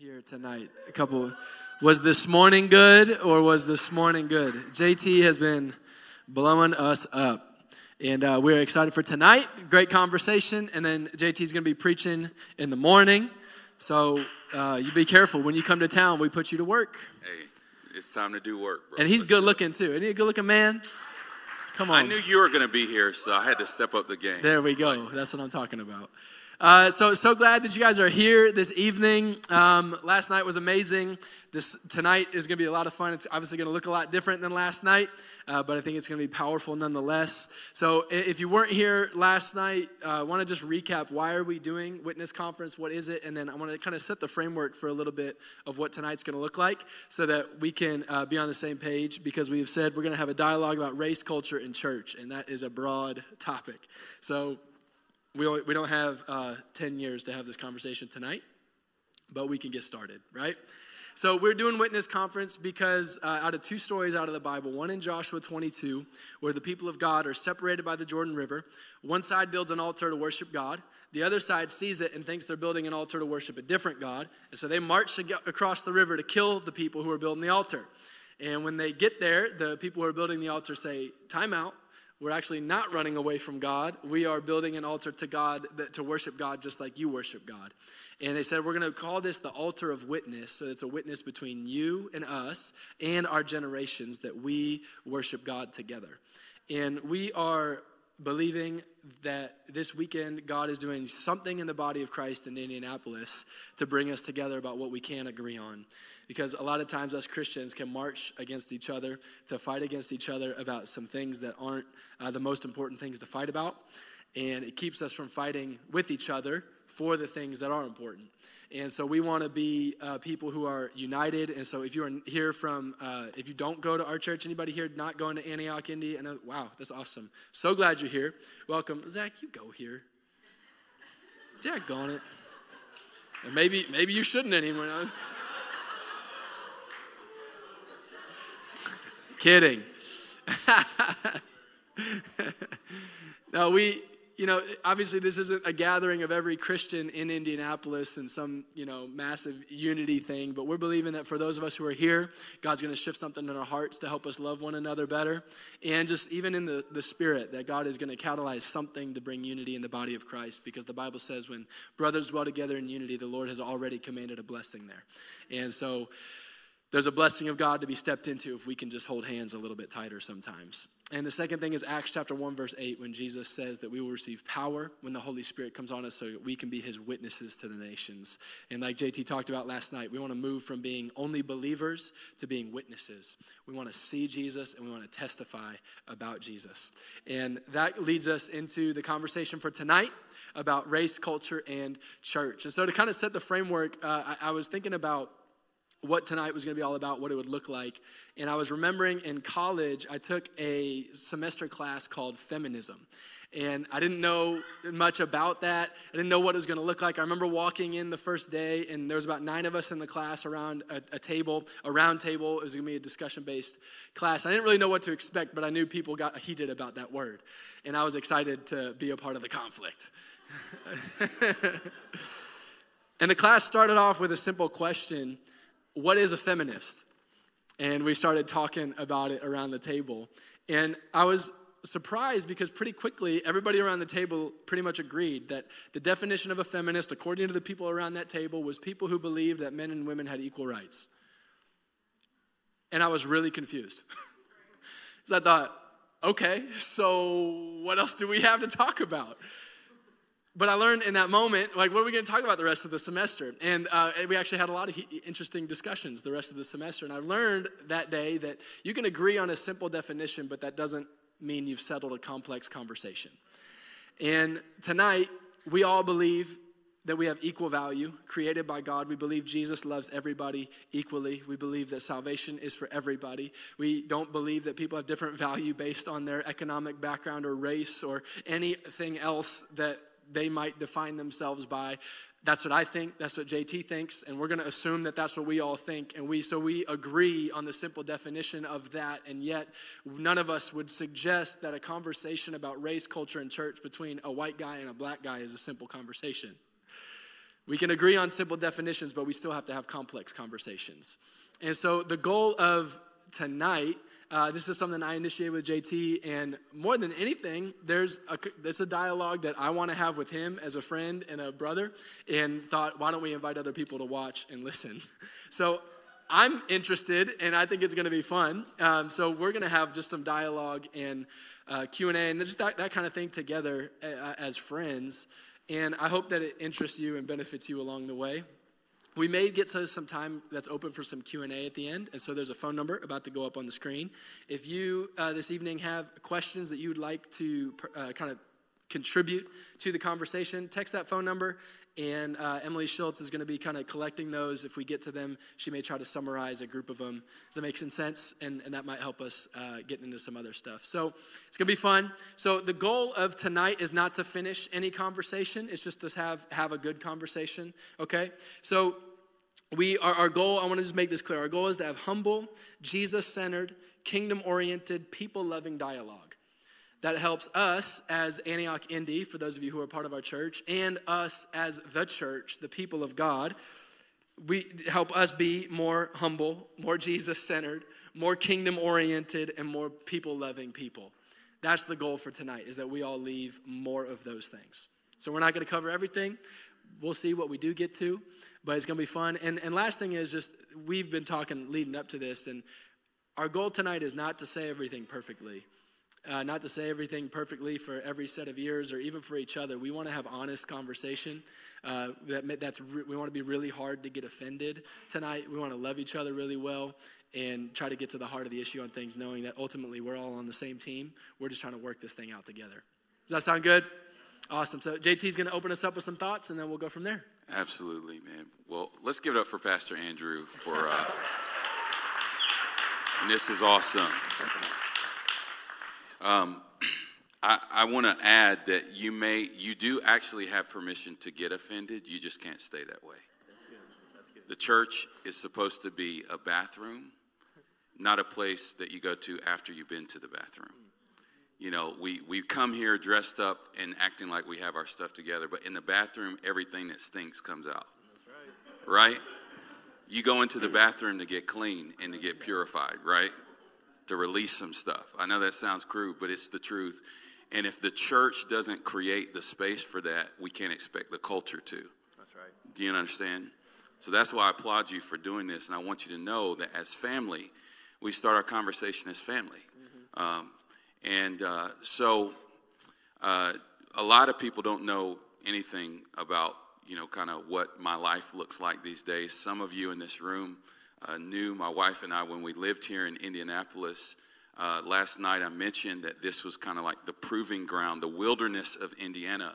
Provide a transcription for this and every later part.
here tonight? A couple. Was this morning good or was this morning good? JT has been blowing us up. And uh, we're excited for tonight. Great conversation. And then JT is going to be preaching in the morning. So uh, you be careful. When you come to town, we put you to work. Hey, it's time to do work, bro. And he's Let's good looking too. Isn't he a good looking man? Come on. I knew you were going to be here, so I had to step up the game. There we go. That's what I'm talking about. Uh, so so glad that you guys are here this evening. Um, last night was amazing. This tonight is going to be a lot of fun. It's obviously going to look a lot different than last night, uh, but I think it's going to be powerful nonetheless. So if you weren't here last night, uh, I want to just recap why are we doing Witness Conference? What is it? And then I want to kind of set the framework for a little bit of what tonight's going to look like, so that we can uh, be on the same page. Because we have said we're going to have a dialogue about race, culture, and church, and that is a broad topic. So we don't, we don't have uh, 10 years to have this conversation tonight, but we can get started, right? So we're doing witness conference because uh, out of two stories out of the Bible, one in Joshua 22, where the people of God are separated by the Jordan River. One side builds an altar to worship God. The other side sees it and thinks they're building an altar to worship a different God. And so they march across the river to kill the people who are building the altar. And when they get there, the people who are building the altar say, Time out. We're actually not running away from God. We are building an altar to God that, to worship God just like you worship God. And they said, We're going to call this the altar of witness. So it's a witness between you and us and our generations that we worship God together. And we are believing that this weekend God is doing something in the body of Christ in Indianapolis to bring us together about what we can agree on. Because a lot of times us Christians can march against each other to fight against each other about some things that aren't uh, the most important things to fight about. And it keeps us from fighting with each other for the things that are important. And so we want to be uh, people who are united. And so if you're here from, uh, if you don't go to our church, anybody here not going to Antioch, Indy? I wow, that's awesome. So glad you're here. Welcome. Zach, you go here. Daggone it. And maybe, maybe you shouldn't anymore. Kidding. no, we, you know, obviously this isn't a gathering of every Christian in Indianapolis and some, you know, massive unity thing, but we're believing that for those of us who are here, God's going to shift something in our hearts to help us love one another better. And just even in the, the spirit, that God is going to catalyze something to bring unity in the body of Christ because the Bible says when brothers dwell together in unity, the Lord has already commanded a blessing there. And so, there's a blessing of God to be stepped into if we can just hold hands a little bit tighter sometimes. And the second thing is Acts chapter 1, verse 8, when Jesus says that we will receive power when the Holy Spirit comes on us so that we can be his witnesses to the nations. And like JT talked about last night, we want to move from being only believers to being witnesses. We want to see Jesus and we want to testify about Jesus. And that leads us into the conversation for tonight about race, culture, and church. And so to kind of set the framework, uh, I, I was thinking about what tonight was going to be all about, what it would look like. And I was remembering in college, I took a semester class called feminism. And I didn't know much about that. I didn't know what it was going to look like. I remember walking in the first day, and there was about nine of us in the class around a, a table, a round table. It was going to be a discussion-based class. I didn't really know what to expect, but I knew people got heated about that word. And I was excited to be a part of the conflict. and the class started off with a simple question what is a feminist? And we started talking about it around the table. And I was surprised because pretty quickly everybody around the table pretty much agreed that the definition of a feminist, according to the people around that table, was people who believed that men and women had equal rights. And I was really confused. Because I thought, okay, so what else do we have to talk about? But I learned in that moment, like, what are we going to talk about the rest of the semester? And uh, we actually had a lot of he- interesting discussions the rest of the semester. And I learned that day that you can agree on a simple definition, but that doesn't mean you've settled a complex conversation. And tonight, we all believe that we have equal value created by God. We believe Jesus loves everybody equally. We believe that salvation is for everybody. We don't believe that people have different value based on their economic background or race or anything else that they might define themselves by. That's what I think. That's what JT thinks, and we're going to assume that that's what we all think. And we so we agree on the simple definition of that. And yet, none of us would suggest that a conversation about race, culture, and church between a white guy and a black guy is a simple conversation. We can agree on simple definitions, but we still have to have complex conversations. And so the goal of tonight uh, this is something I initiated with JT, and more than anything, there's a, there's a dialogue that I want to have with him as a friend and a brother, and thought, why don't we invite other people to watch and listen? So I'm interested, and I think it's going to be fun. Um, so we're going to have just some dialogue and uh, Q and A, and just that, that kind of thing together uh, as friends. And I hope that it interests you and benefits you along the way. We may get to some time that's open for some Q&A at the end, and so there's a phone number about to go up on the screen. If you uh, this evening have questions that you would like to uh, kind of contribute to the conversation, text that phone number, and uh, Emily Schultz is going to be kind of collecting those. If we get to them, she may try to summarize a group of them. Does that make some sense? And, and that might help us uh, get into some other stuff. So it's going to be fun. So the goal of tonight is not to finish any conversation. It's just to have have a good conversation. Okay. So we our, our goal. I want to just make this clear. Our goal is to have humble, Jesus-centered, kingdom-oriented, people-loving dialogue that helps us as Antioch Indy, for those of you who are part of our church, and us as the church, the people of God, we help us be more humble, more Jesus centered, more kingdom oriented, and more people loving people. That's the goal for tonight, is that we all leave more of those things. So we're not going to cover everything. We'll see what we do get to, but it's going to be fun. And, and last thing is just, we've been talking leading up to this, and our goal tonight is not to say everything perfectly uh, not to say everything perfectly for every set of ears or even for each other. We want to have honest conversation. Uh, that, that's re- we want to be really hard to get offended tonight. We want to love each other really well and try to get to the heart of the issue on things, knowing that ultimately we're all on the same team. We're just trying to work this thing out together. Does that sound good? Awesome. So JT's going to open us up with some thoughts, and then we'll go from there. Absolutely, man. Well, let's give it up for Pastor Andrew for. Uh, this is awesome. Um, I, I want to add that you may, you do actually have permission to get offended. You just can't stay that way. That's good. That's good. The church is supposed to be a bathroom, not a place that you go to after you've been to the bathroom. You know, we, we come here dressed up and acting like we have our stuff together, but in the bathroom, everything that stinks comes out. Right. right? You go into the bathroom to get clean and to get purified, right? to release some stuff. I know that sounds crude, but it's the truth. And if the church doesn't create the space for that, we can't expect the culture to. That's right. Do you understand? So that's why I applaud you for doing this. And I want you to know that as family, we start our conversation as family. Mm-hmm. Um, and uh, so uh, a lot of people don't know anything about, you know, kind of what my life looks like these days. Some of you in this room, uh, knew my wife and I when we lived here in Indianapolis. Uh, last night I mentioned that this was kind of like the proving ground, the wilderness of Indiana,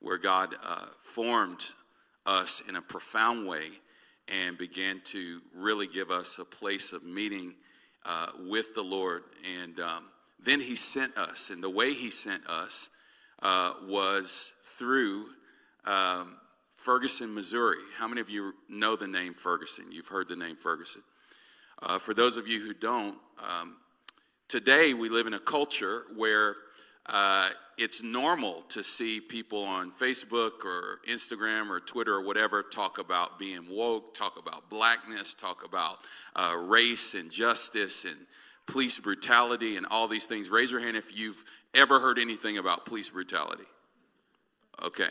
where God uh, formed us in a profound way and began to really give us a place of meeting uh, with the Lord. And um, then He sent us, and the way He sent us uh, was through um, Ferguson, Missouri. How many of you know the name Ferguson? You've heard the name Ferguson. Uh, for those of you who don't, um, today we live in a culture where uh, it's normal to see people on Facebook or Instagram or Twitter or whatever talk about being woke, talk about blackness, talk about uh, race and justice and police brutality and all these things. Raise your hand if you've ever heard anything about police brutality. Okay.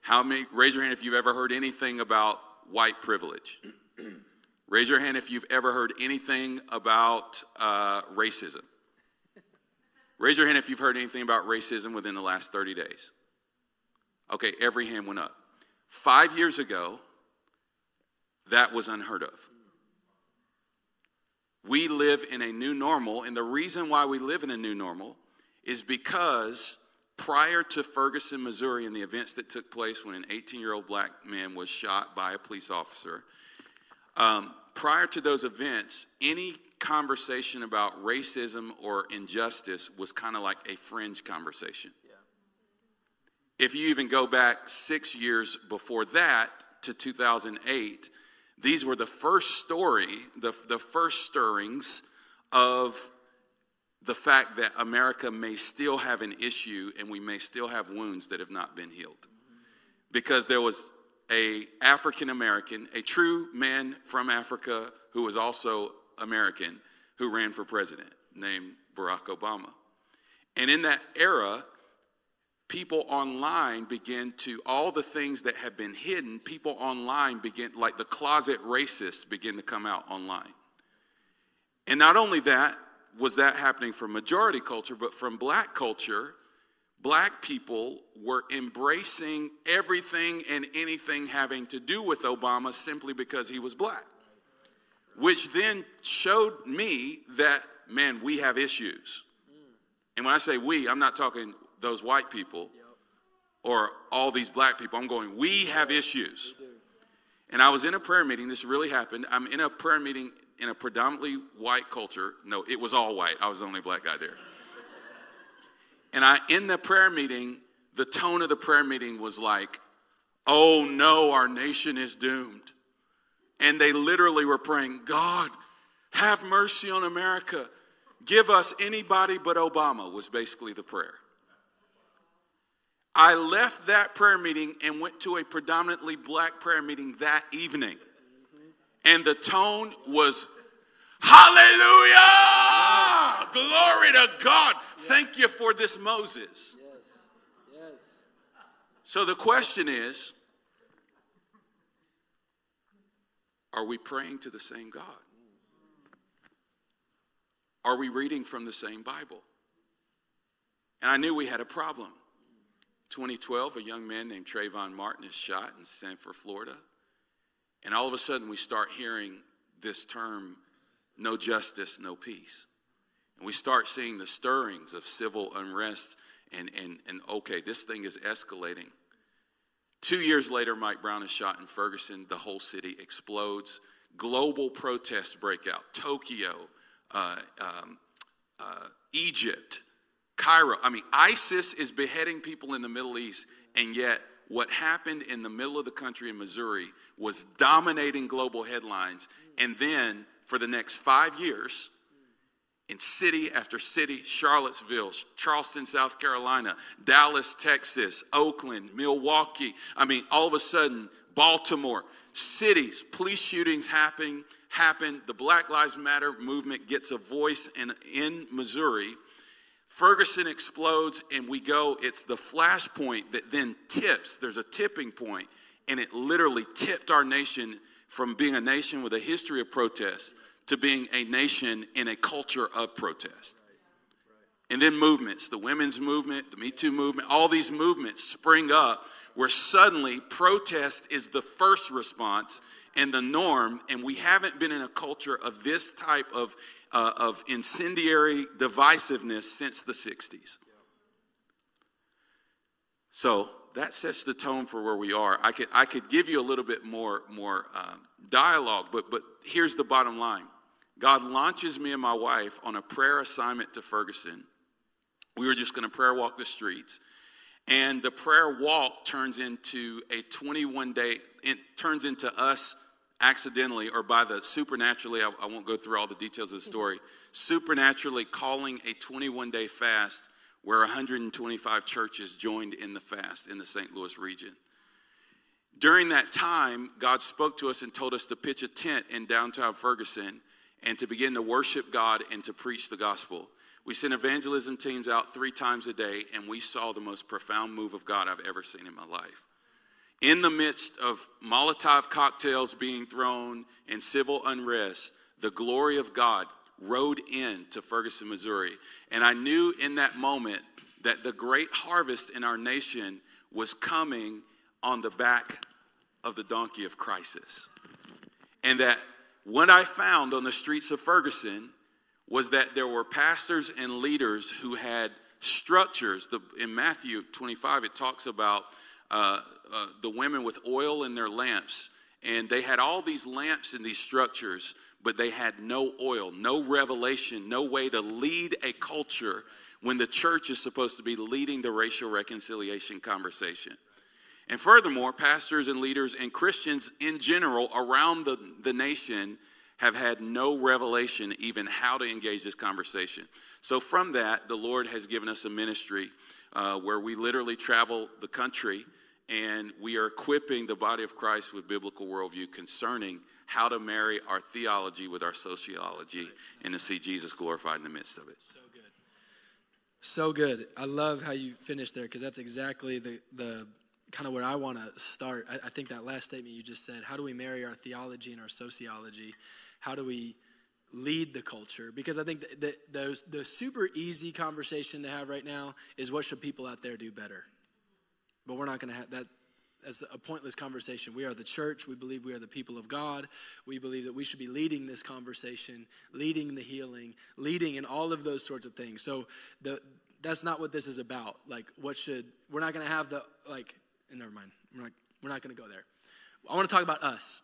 How many, raise your hand if you've ever heard anything about white privilege. raise your hand if you've ever heard anything about uh, racism. Raise your hand if you've heard anything about racism within the last 30 days. Okay, every hand went up. Five years ago, that was unheard of. We live in a new normal, and the reason why we live in a new normal is because prior to Ferguson, Missouri, and the events that took place when an 18 year old black man was shot by a police officer, um, prior to those events, any conversation about racism or injustice was kind of like a fringe conversation. Yeah. If you even go back six years before that to 2008, these were the first story, the, the first stirrings of the fact that America may still have an issue and we may still have wounds that have not been healed. Because there was a African American, a true man from Africa who was also American, who ran for president, named Barack Obama. And in that era, people online begin to, all the things that have been hidden, people online begin like the closet racists begin to come out online. And not only that, was that happening from majority culture, but from black culture, black people were embracing everything and anything having to do with Obama simply because he was black. Which then showed me that, man, we have issues. And when I say we, I'm not talking those white people or all these black people. I'm going, we have issues. And I was in a prayer meeting, this really happened. I'm in a prayer meeting in a predominantly white culture. No, it was all white. I was the only black guy there. And I, in the prayer meeting, the tone of the prayer meeting was like, oh no, our nation is doomed. And they literally were praying, God, have mercy on America. Give us anybody but Obama, was basically the prayer. I left that prayer meeting and went to a predominantly black prayer meeting that evening. And the tone was, Hallelujah! Glory to God. Thank you for this Moses. So the question is Are we praying to the same God? Are we reading from the same Bible? And I knew we had a problem. 2012, a young man named Trayvon Martin is shot in Sanford, Florida. And all of a sudden, we start hearing this term no justice, no peace. And we start seeing the stirrings of civil unrest, and, and, and okay, this thing is escalating. Two years later, Mike Brown is shot in Ferguson. The whole city explodes. Global protests break out. Tokyo, uh, um, uh, Egypt, Cairo. I mean, ISIS is beheading people in the Middle East, and yet what happened in the middle of the country in Missouri was dominating global headlines. And then for the next five years, in city after city Charlottesville, Charleston, South Carolina, Dallas, Texas, Oakland, Milwaukee. I mean, all of a sudden, Baltimore, cities, police shootings happen. Happen. The Black Lives Matter movement gets a voice in, in Missouri. Ferguson explodes, and we go. It's the flashpoint that then tips. There's a tipping point, and it literally tipped our nation from being a nation with a history of protest to being a nation in a culture of protest. And then movements, the women's movement, the Me Too movement, all these movements spring up where suddenly protest is the first response and the norm, and we haven't been in a culture of this type of, uh, of incendiary divisiveness since the 60s. So that sets the tone for where we are. I could, I could give you a little bit more, more uh, dialogue, but, but here's the bottom line God launches me and my wife on a prayer assignment to Ferguson. We were just going to prayer walk the streets. And the prayer walk turns into a 21 day, it turns into us accidentally or by the supernaturally, I, I won't go through all the details of the story, supernaturally calling a 21 day fast where 125 churches joined in the fast in the St. Louis region. During that time, God spoke to us and told us to pitch a tent in downtown Ferguson and to begin to worship God and to preach the gospel. We sent evangelism teams out three times a day, and we saw the most profound move of God I've ever seen in my life. In the midst of Molotov cocktails being thrown and civil unrest, the glory of God rode in to Ferguson, Missouri. And I knew in that moment that the great harvest in our nation was coming on the back of the donkey of crisis. And that what I found on the streets of Ferguson was that there were pastors and leaders who had structures. The, in Matthew 25, it talks about uh, uh, the women with oil in their lamps, and they had all these lamps in these structures, but they had no oil, no revelation, no way to lead a culture when the church is supposed to be leading the racial reconciliation conversation. And furthermore, pastors and leaders and Christians in general around the, the nation have had no revelation even how to engage this conversation. So, from that, the Lord has given us a ministry uh, where we literally travel the country and we are equipping the body of Christ with biblical worldview concerning how to marry our theology with our sociology and to see Jesus glorified in the midst of it. So good. So good. I love how you finished there because that's exactly the, the kind of where I want to start. I, I think that last statement you just said how do we marry our theology and our sociology? How do we lead the culture because I think the, the, the, super easy conversation to have right now is what should people out there do better? But we're not going to have that as a pointless conversation. We are the church. We believe we are the people of God. We believe that we should be leading this conversation, leading the healing, leading in all of those sorts of things. So the, that's not what this is about. Like, what should, we're not going to have the, like, never mind. We're not, we're not going to go there. I want to talk about us.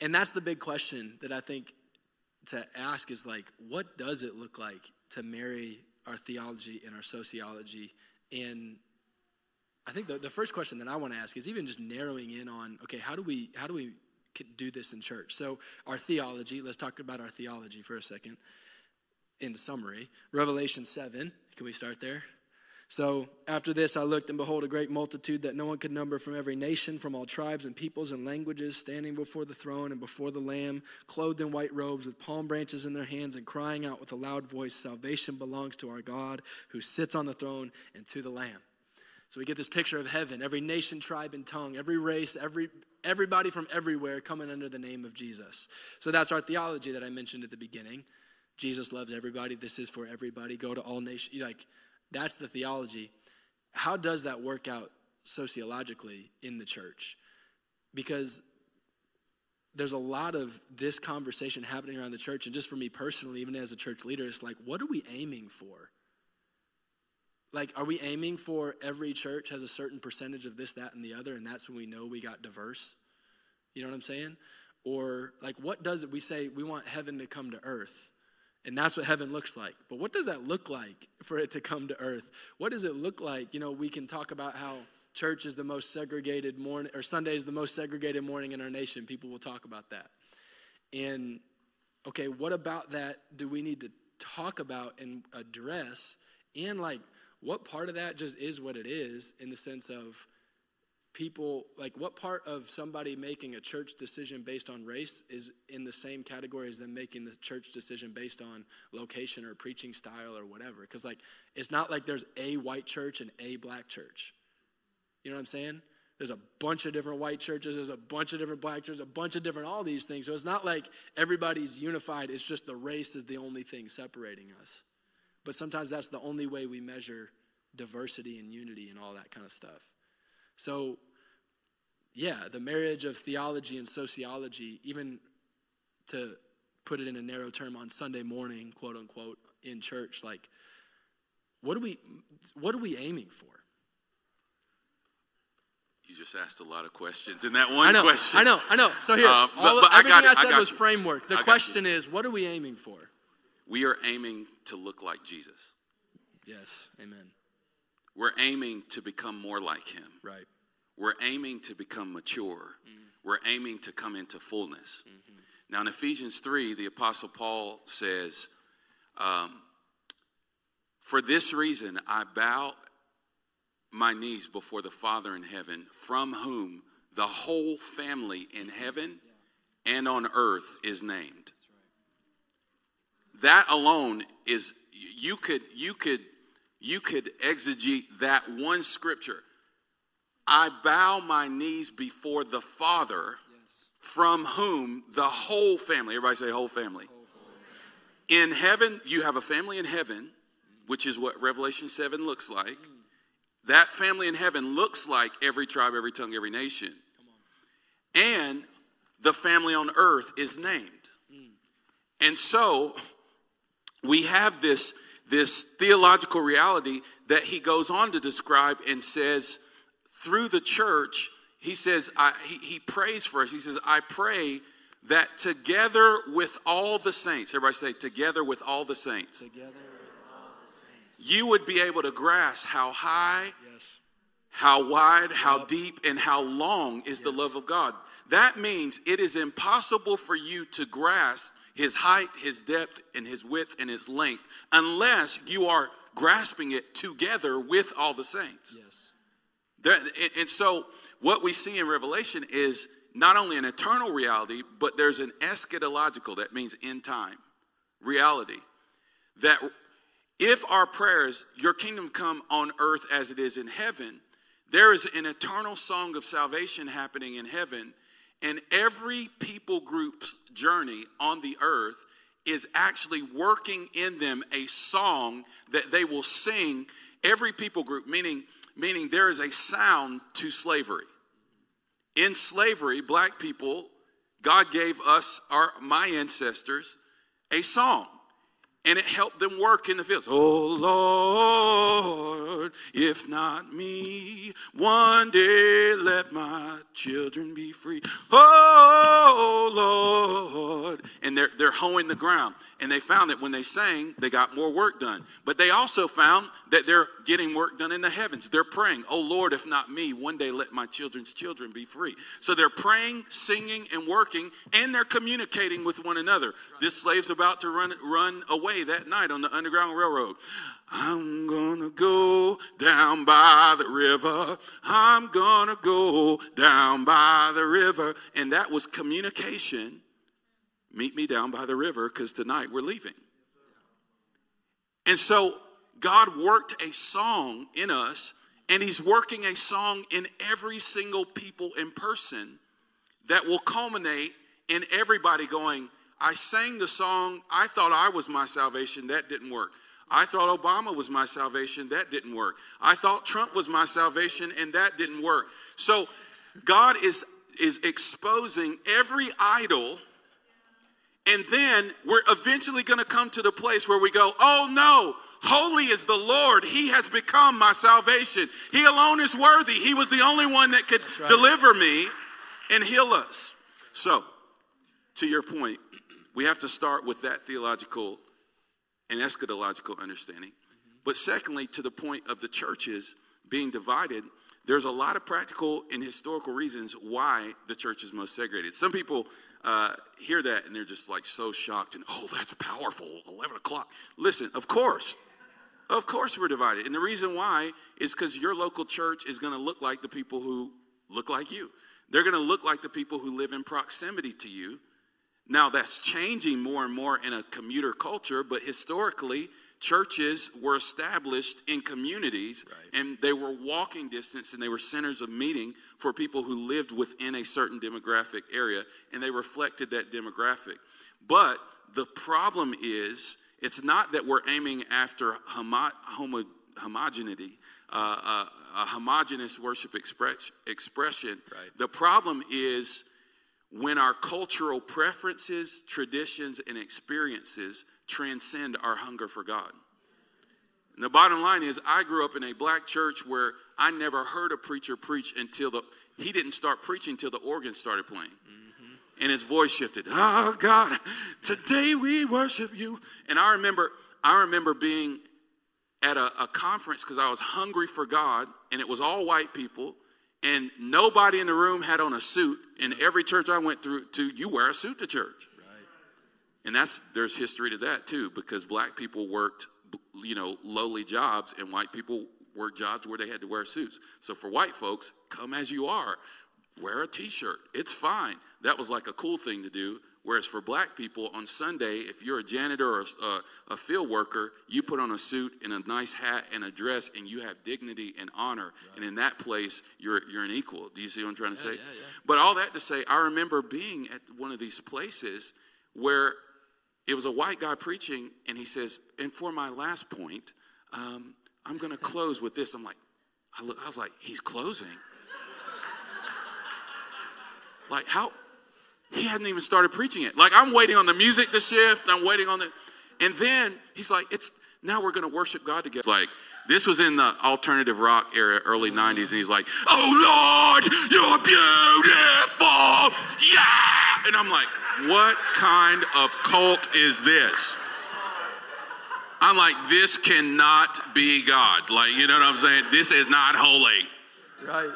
And that's the big question that I think to ask is like, what does it look like to marry our theology and our sociology? And I think the, the first question that I want to ask is even just narrowing in on, okay, how do we how do we do this in church? So our theology, let's talk about our theology for a second. In summary, Revelation 7, can we start there? So after this, I looked and behold a great multitude that no one could number from every nation, from all tribes and peoples and languages, standing before the throne and before the Lamb, clothed in white robes, with palm branches in their hands, and crying out with a loud voice Salvation belongs to our God who sits on the throne and to the Lamb. So we get this picture of heaven, every nation, tribe, and tongue, every race, every everybody from everywhere coming under the name of Jesus. So that's our theology that I mentioned at the beginning. Jesus loves everybody. This is for everybody. Go to all nations. Like that's the theology. How does that work out sociologically in the church? Because there's a lot of this conversation happening around the church, and just for me personally, even as a church leader, it's like, what are we aiming for? Like, are we aiming for every church has a certain percentage of this, that, and the other, and that's when we know we got diverse? You know what I'm saying? Or, like, what does it? We say we want heaven to come to earth. And that's what heaven looks like. But what does that look like for it to come to earth? What does it look like? You know, we can talk about how church is the most segregated morning, or Sunday is the most segregated morning in our nation. People will talk about that. And, okay, what about that do we need to talk about and address? And, like, what part of that just is what it is in the sense of people like what part of somebody making a church decision based on race is in the same category as them making the church decision based on location or preaching style or whatever? Because like it's not like there's a white church and a black church. You know what i'm saying? There's a bunch of different white churches there's a bunch of different black churches a bunch of different all these things. So it's not like everybody's unified it's just the race is the only thing separating us but sometimes that's the only way we measure diversity and unity and all that kind of stuff so, yeah, the marriage of theology and sociology, even to put it in a narrow term on Sunday morning, quote unquote, in church, like, what are we, what are we aiming for? You just asked a lot of questions in that one I know, question. I know, I know. So here, uh, but, but everything I, I said was you. framework. The question is, what are we aiming for? We are aiming to look like Jesus. Yes, amen. We're aiming to become more like him. Right. We're aiming to become mature. Mm-hmm. We're aiming to come into fullness. Mm-hmm. Now, in Ephesians 3, the Apostle Paul says, um, For this reason I bow my knees before the Father in heaven, from whom the whole family in heaven and on earth is named. That alone is you could you could you could exegete that one scripture. I bow my knees before the Father, yes. from whom the whole family, everybody say whole family. whole family. In heaven, you have a family in heaven, which is what Revelation 7 looks like. Mm. That family in heaven looks like every tribe, every tongue, every nation. And the family on earth is named. Mm. And so we have this this theological reality that he goes on to describe and says, through the church, he says, I, he, he prays for us. He says, I pray that together with all the saints, everybody say, together with all the saints, together with all the saints, you would be able to grasp how high, yes. how wide, how yep. deep, and how long is yes. the love of God. That means it is impossible for you to grasp his height, his depth, and his width and his length, unless you are grasping it together with all the saints. Yes. There, and so, what we see in Revelation is not only an eternal reality, but there's an eschatological, that means in time, reality. That if our prayers, your kingdom come on earth as it is in heaven, there is an eternal song of salvation happening in heaven, and every people group's journey on the earth is actually working in them a song that they will sing. Every people group, meaning, meaning there is a sound to slavery. In slavery, black people, God gave us, our, my ancestors, a song and it helped them work in the fields. Oh Lord, if not me, one day let my children be free. Oh Lord. And they're, they're hoeing the ground. And they found that when they sang, they got more work done. But they also found that they're getting work done in the heavens. They're praying, Oh Lord, if not me, one day let my children's children be free. So they're praying, singing, and working, and they're communicating with one another. This slave's about to run, run away that night on the Underground Railroad. I'm gonna go down by the river. I'm gonna go down by the river. And that was communication meet me down by the river because tonight we're leaving. And so God worked a song in us, and He's working a song in every single people in person that will culminate in everybody going, I sang the song, I thought I was my salvation, that didn't work. I thought Obama was my salvation, that didn't work. I thought Trump was my salvation, and that didn't work. So God is, is exposing every idol and then we're eventually going to come to the place where we go, oh no, holy is the Lord. He has become my salvation. He alone is worthy. He was the only one that could right. deliver me and heal us. So, to your point, we have to start with that theological and eschatological understanding. Mm-hmm. But secondly, to the point of the churches being divided, there's a lot of practical and historical reasons why the church is most segregated. Some people uh, hear that and they're just like so shocked and, oh, that's powerful, 11 o'clock. Listen, of course, of course we're divided. And the reason why is because your local church is going to look like the people who look like you. They're going to look like the people who live in proximity to you. Now, that's changing more and more in a commuter culture, but historically, churches were established in communities right. and they were walking distance and they were centers of meeting for people who lived within a certain demographic area and they reflected that demographic but the problem is it's not that we're aiming after homo, homo, homogeneity uh, uh, a homogenous worship express, expression right. the problem is when our cultural preferences traditions and experiences transcend our hunger for God. And the bottom line is, I grew up in a black church where I never heard a preacher preach until the he didn't start preaching until the organ started playing. And his voice shifted. Oh God, today we worship you. And I remember, I remember being at a, a conference because I was hungry for God, and it was all white people, and nobody in the room had on a suit. In every church I went through to, you wear a suit to church. And that's there's history to that too, because black people worked, you know, lowly jobs, and white people worked jobs where they had to wear suits. So for white folks, come as you are, wear a t-shirt. It's fine. That was like a cool thing to do. Whereas for black people on Sunday, if you're a janitor or a, a, field worker, you put on a suit and a nice hat and a dress, and you have dignity and honor. Right. And in that place, you're you're an equal. Do you see what I'm trying to yeah, say? Yeah, yeah. But all that to say, I remember being at one of these places where it was a white guy preaching, and he says, and for my last point, um, I'm going to close with this. I'm like, I, look, I was like, he's closing. like, how? He hadn't even started preaching it. Like, I'm waiting on the music to shift. I'm waiting on the, and then he's like, it's now we're going to worship God together. Like, this was in the alternative rock era, early 90s, and he's like, Oh Lord, you're beautiful. Yeah. And I'm like, what kind of cult is this? I'm like, this cannot be God. Like, you know what I'm saying? This is not holy. Right.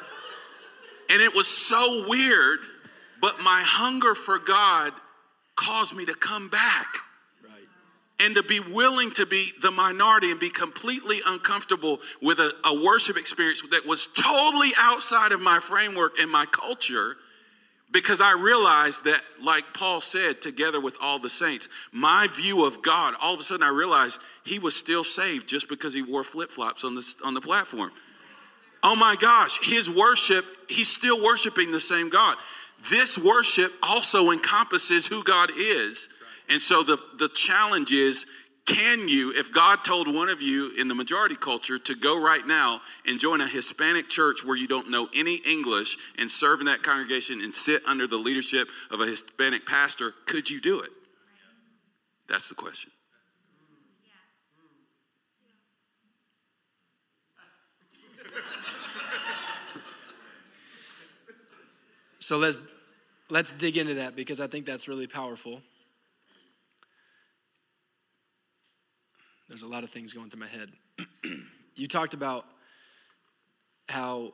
And it was so weird, but my hunger for God caused me to come back. Right. and to be willing to be the minority and be completely uncomfortable with a, a, worship experience that was totally outside of my framework and my culture because I realized that, like Paul said, together with all the saints, my view of God, all of a sudden I realized he was still saved just because he wore flip flops on the, on the platform. Oh my gosh, his worship, he's still worshiping the same God. This worship also encompasses who God is. And so the, the challenge is can you, if God told one of you in the majority culture to go right now and join a Hispanic church where you don't know any English and serve in that congregation and sit under the leadership of a Hispanic pastor, could you do it? That's the question. So let's let's dig into that because I think that's really powerful. There's a lot of things going through my head. you talked about how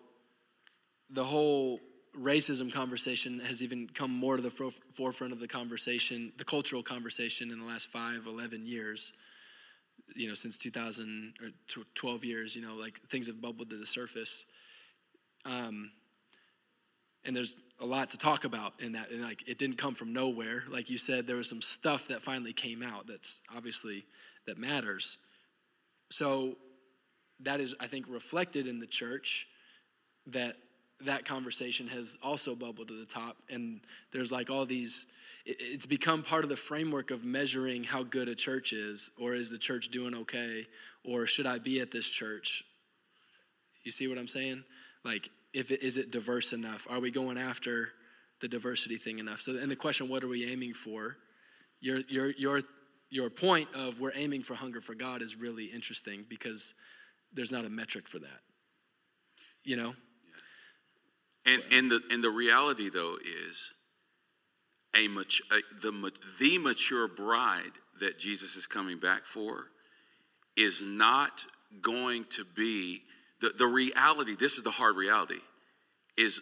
the whole racism conversation has even come more to the forefront of the conversation, the cultural conversation in the last five, 11 years, you know, since 2000 or 12 years, you know, like things have bubbled to the surface. Um, and there's a lot to talk about in that. And like, it didn't come from nowhere. Like you said, there was some stuff that finally came out that's obviously that matters. So that is, I think, reflected in the church that that conversation has also bubbled to the top. And there's like all these, it's become part of the framework of measuring how good a church is, or is the church doing okay, or should I be at this church? You see what I'm saying? Like, if it, is it diverse enough? Are we going after the diversity thing enough? So, and the question, what are we aiming for? Your, your, your your point of we're aiming for hunger for God is really interesting because there's not a metric for that. You know? Yeah. And, and, the, and the reality, though, is a, mat- a the, the mature bride that Jesus is coming back for is not going to be the, the reality, this is the hard reality, is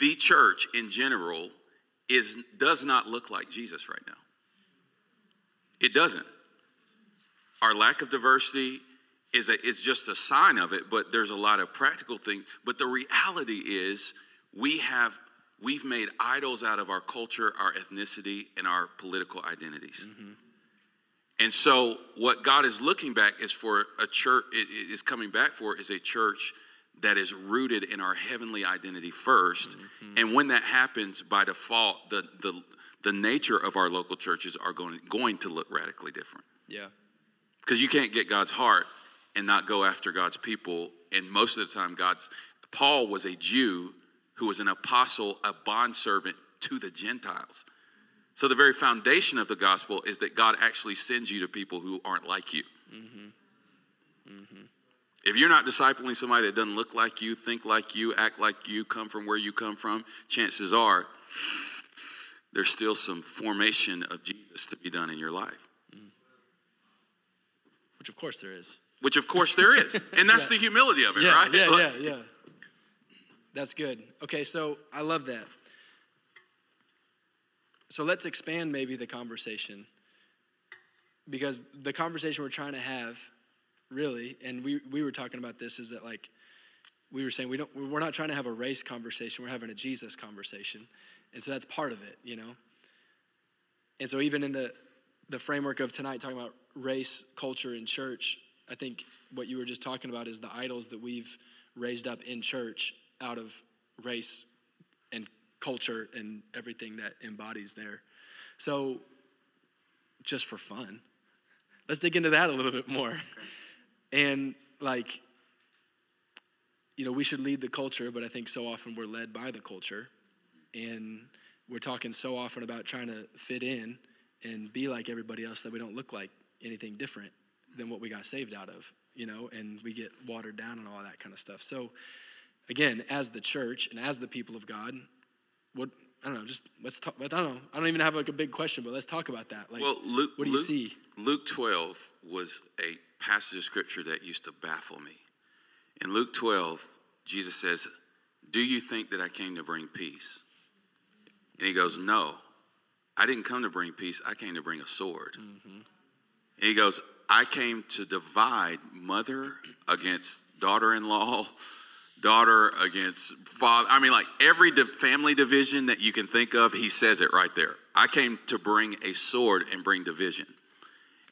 the church in general is does not look like Jesus right now. It doesn't. Our lack of diversity is, a, is just a sign of it, but there's a lot of practical things. But the reality is, we have we've made idols out of our culture, our ethnicity, and our political identities. Mm-hmm. And so, what God is looking back is for a church is coming back for is a church that is rooted in our heavenly identity 1st mm-hmm. And when that happens, by default, the the the nature of our local churches are going, going to look radically different. Yeah. Because you can't get God's heart and not go after God's people. And most of the time, God's Paul was a Jew who was an apostle, a bondservant to the Gentiles. So the very foundation of the gospel is that God actually sends you to people who aren't like you. Mm-hmm. Mm-hmm. If you're not discipling somebody that doesn't look like you, think like you, act like you, come from where you come from, chances are there's still some formation of Jesus to be done in your life. Which, of course, there is. Which, of course, there is. And that's yeah. the humility of it, yeah, right? Yeah, yeah, yeah. That's good. Okay, so I love that. So let's expand maybe the conversation. Because the conversation we're trying to have, really, and we, we were talking about this, is that like we were saying we don't we're not trying to have a race conversation, we're having a Jesus conversation. And so that's part of it, you know? And so even in the, the framework of tonight, talking about race, culture, and church, I think what you were just talking about is the idols that we've raised up in church out of race and culture and everything that embodies there. So, just for fun, let's dig into that a little bit more. And, like, you know, we should lead the culture, but I think so often we're led by the culture. And we're talking so often about trying to fit in and be like everybody else that we don't look like anything different than what we got saved out of, you know, and we get watered down and all that kind of stuff. So, again, as the church and as the people of God, what I don't know, just let's talk. I don't know. I don't even have like a big question, but let's talk about that. Like, well, Luke, what do you Luke, see? Luke 12 was a passage of scripture that used to baffle me. In Luke 12, Jesus says, "Do you think that I came to bring peace?" And he goes, No, I didn't come to bring peace, I came to bring a sword. Mm-hmm. He goes, I came to divide mother against daughter in law, daughter against father. I mean, like every family division that you can think of, he says it right there. I came to bring a sword and bring division.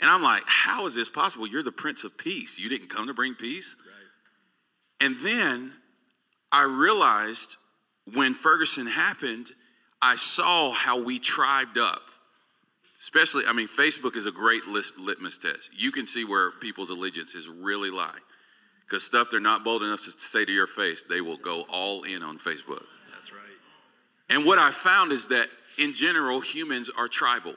And I'm like, how is this possible? You're the Prince of Peace. You didn't come to bring peace? Right. And then I realized when Ferguson happened, I saw how we tribed up. Especially, I mean, Facebook is a great list, litmus test. You can see where people's allegiances really lie. Because stuff they're not bold enough to say to your face, they will go all in on Facebook. That's right. And what I found is that in general, humans are tribal.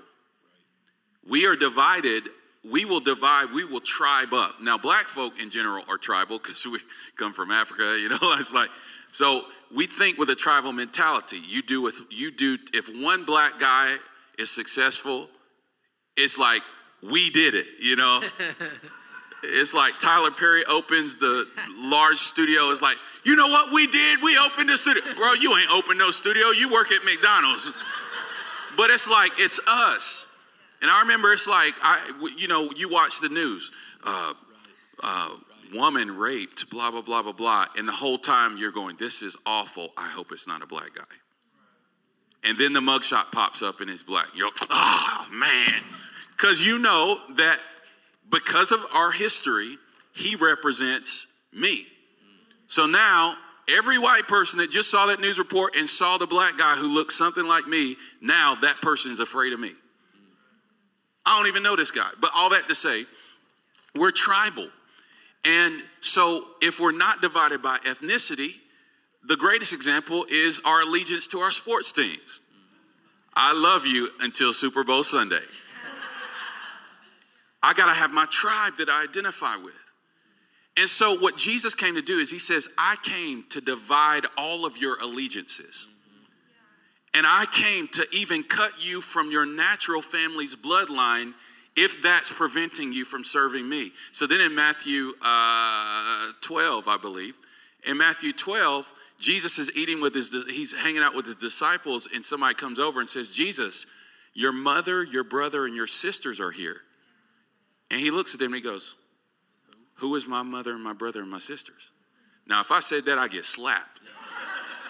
We are divided. We will divide. We will tribe up. Now, black folk in general are tribal because we come from Africa. You know, it's like so we think with a tribal mentality. You do with you do. If one black guy is successful, it's like we did it. You know. It's like Tyler Perry opens the large studio. It's like, you know what we did? We opened the studio. Bro, you ain't opened no studio. You work at McDonald's. But it's like, it's us. And I remember it's like, I, you know, you watch the news. Uh, uh, woman raped, blah, blah, blah, blah, blah. And the whole time you're going, this is awful. I hope it's not a black guy. And then the mugshot pops up and it's black. You're oh, man. Because you know that because of our history, he represents me. So now, every white person that just saw that news report and saw the black guy who looked something like me, now that person is afraid of me. I don't even know this guy. But all that to say, we're tribal. And so, if we're not divided by ethnicity, the greatest example is our allegiance to our sports teams. I love you until Super Bowl Sunday. I got to have my tribe that I identify with. And so, what Jesus came to do is he says, I came to divide all of your allegiances. And I came to even cut you from your natural family's bloodline if that's preventing you from serving me. So then in Matthew uh, 12, I believe, in Matthew 12, Jesus is eating with his, he's hanging out with his disciples, and somebody comes over and says, Jesus, your mother, your brother, and your sisters are here. And he looks at them and he goes, Who is my mother and my brother and my sisters? Now, if I said that, I get slapped.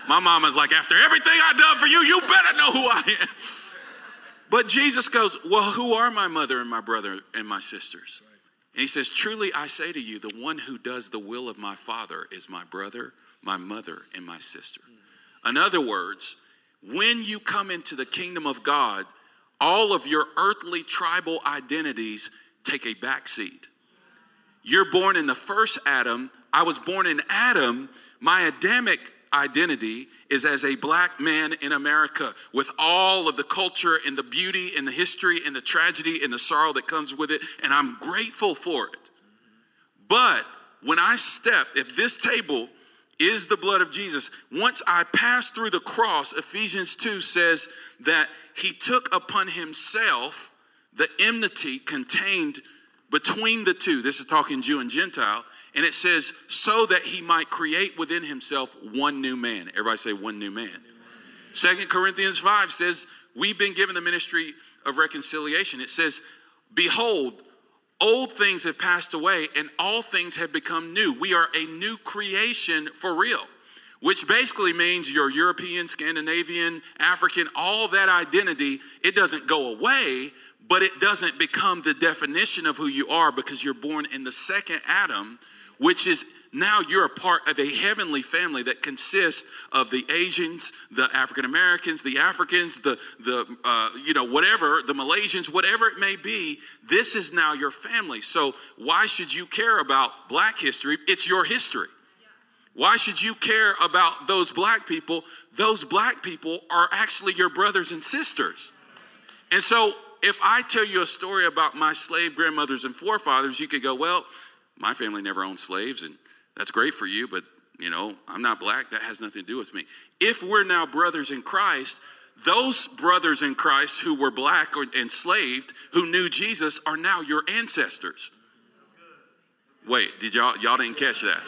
My mama's like, After everything I've done for you, you better know who I am. But Jesus goes, Well, who are my mother and my brother and my sisters? And he says, Truly I say to you, the one who does the will of my Father is my brother, my mother, and my sister. In other words, when you come into the kingdom of God, all of your earthly tribal identities take a back seat. You're born in the first Adam. I was born in Adam. My Adamic identity is as a black man in America with all of the culture and the beauty and the history and the tragedy and the sorrow that comes with it. And I'm grateful for it. But when I step, if this table is the blood of Jesus, once I pass through the cross, Ephesians 2 says that he took upon himself the enmity contained between the two. This is talking Jew and Gentile. And it says, so that he might create within himself one new man. Everybody say, one new man. Second Corinthians 5 says, we've been given the ministry of reconciliation. It says, behold, old things have passed away and all things have become new. We are a new creation for real, which basically means your European, Scandinavian, African, all that identity, it doesn't go away, but it doesn't become the definition of who you are because you're born in the second Adam, which is now you're a part of a heavenly family that consists of the Asians, the African Americans, the Africans, the the uh, you know whatever the Malaysians, whatever it may be. This is now your family. So why should you care about Black history? It's your history. Why should you care about those black people? Those black people are actually your brothers and sisters. And so if I tell you a story about my slave grandmothers and forefathers, you could go, well, my family never owned slaves, and that's great for you, but you know, I'm not black. That has nothing to do with me. If we're now brothers in Christ, those brothers in Christ who were black or enslaved, who knew Jesus, are now your ancestors. Wait, did y'all y'all didn't catch that?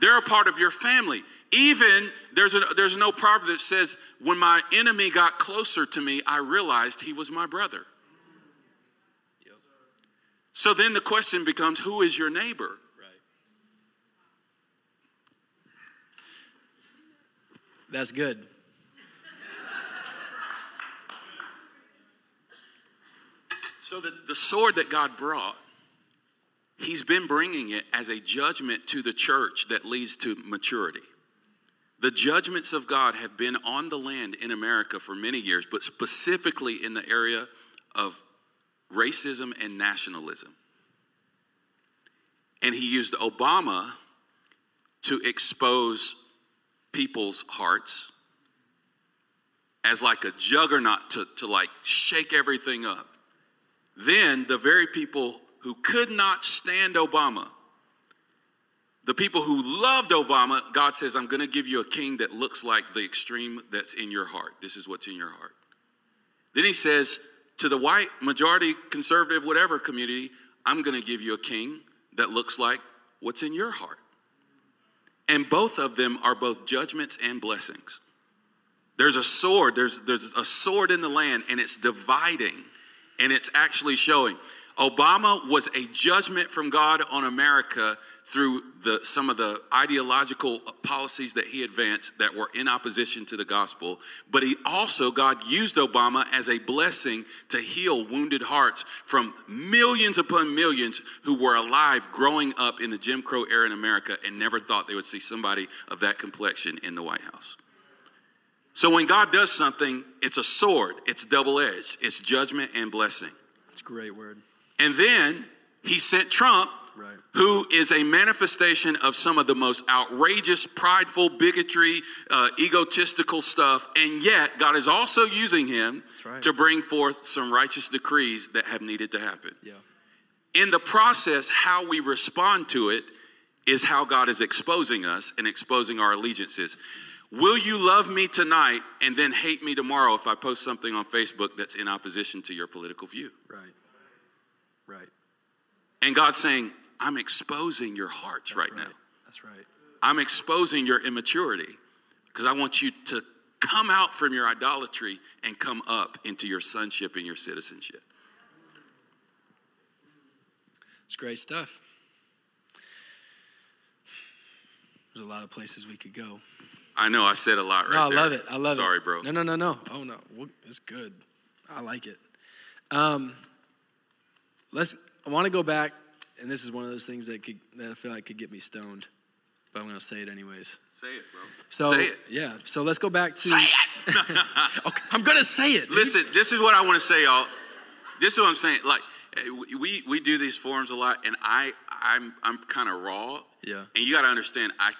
They're a part of your family. Even there's, a, there's no proverb that says, when my enemy got closer to me, I realized he was my brother. So then the question becomes who is your neighbor? Right. That's good. So the, the sword that God brought, He's been bringing it as a judgment to the church that leads to maturity. The judgments of God have been on the land in America for many years, but specifically in the area of racism and nationalism. And he used Obama to expose people's hearts as like a juggernaut to, to like shake everything up. Then the very people who could not stand Obama, the people who loved Obama, God says, I'm going to give you a king that looks like the extreme that's in your heart. This is what's in your heart. Then he says, to the white majority conservative whatever community, I'm going to give you a king that looks like what's in your heart. And both of them are both judgments and blessings. There's a sword, there's, there's a sword in the land, and it's dividing, and it's actually showing. Obama was a judgment from God on America through the, some of the ideological policies that he advanced that were in opposition to the gospel. But he also, God used Obama as a blessing to heal wounded hearts from millions upon millions who were alive growing up in the Jim Crow era in America and never thought they would see somebody of that complexion in the White House. So when God does something, it's a sword, it's double edged, it's judgment and blessing. It's a great word. And then he sent Trump Right. who is a manifestation of some of the most outrageous, prideful, bigotry, uh, egotistical stuff. And yet, God is also using him right. to bring forth some righteous decrees that have needed to happen. Yeah. In the process, how we respond to it is how God is exposing us and exposing our allegiances. Will you love me tonight and then hate me tomorrow if I post something on Facebook that's in opposition to your political view? Right. Right. And God's saying, I'm exposing your hearts right, right. now. That's right. I'm exposing your immaturity because I want you to come out from your idolatry and come up into your sonship and your citizenship. It's great stuff. There's a lot of places we could go. I know I said a lot right no, I there. love it. I love Sorry, it. Sorry, bro. No, no, no, no. Oh no, it's good. I like it. Um, let's. I want to go back, and this is one of those things that could that I feel like could get me stoned, but I'm to say it anyways. Say it, bro. So Say it. yeah. So let's go back to. Say it. Okay, I'm to say it. dude. Listen, this is what I want to say, y'all. This is what I'm saying. Like eh, we we do these forums a lot, and I I'm I'm kind of raw. Yeah. And you got to understand, I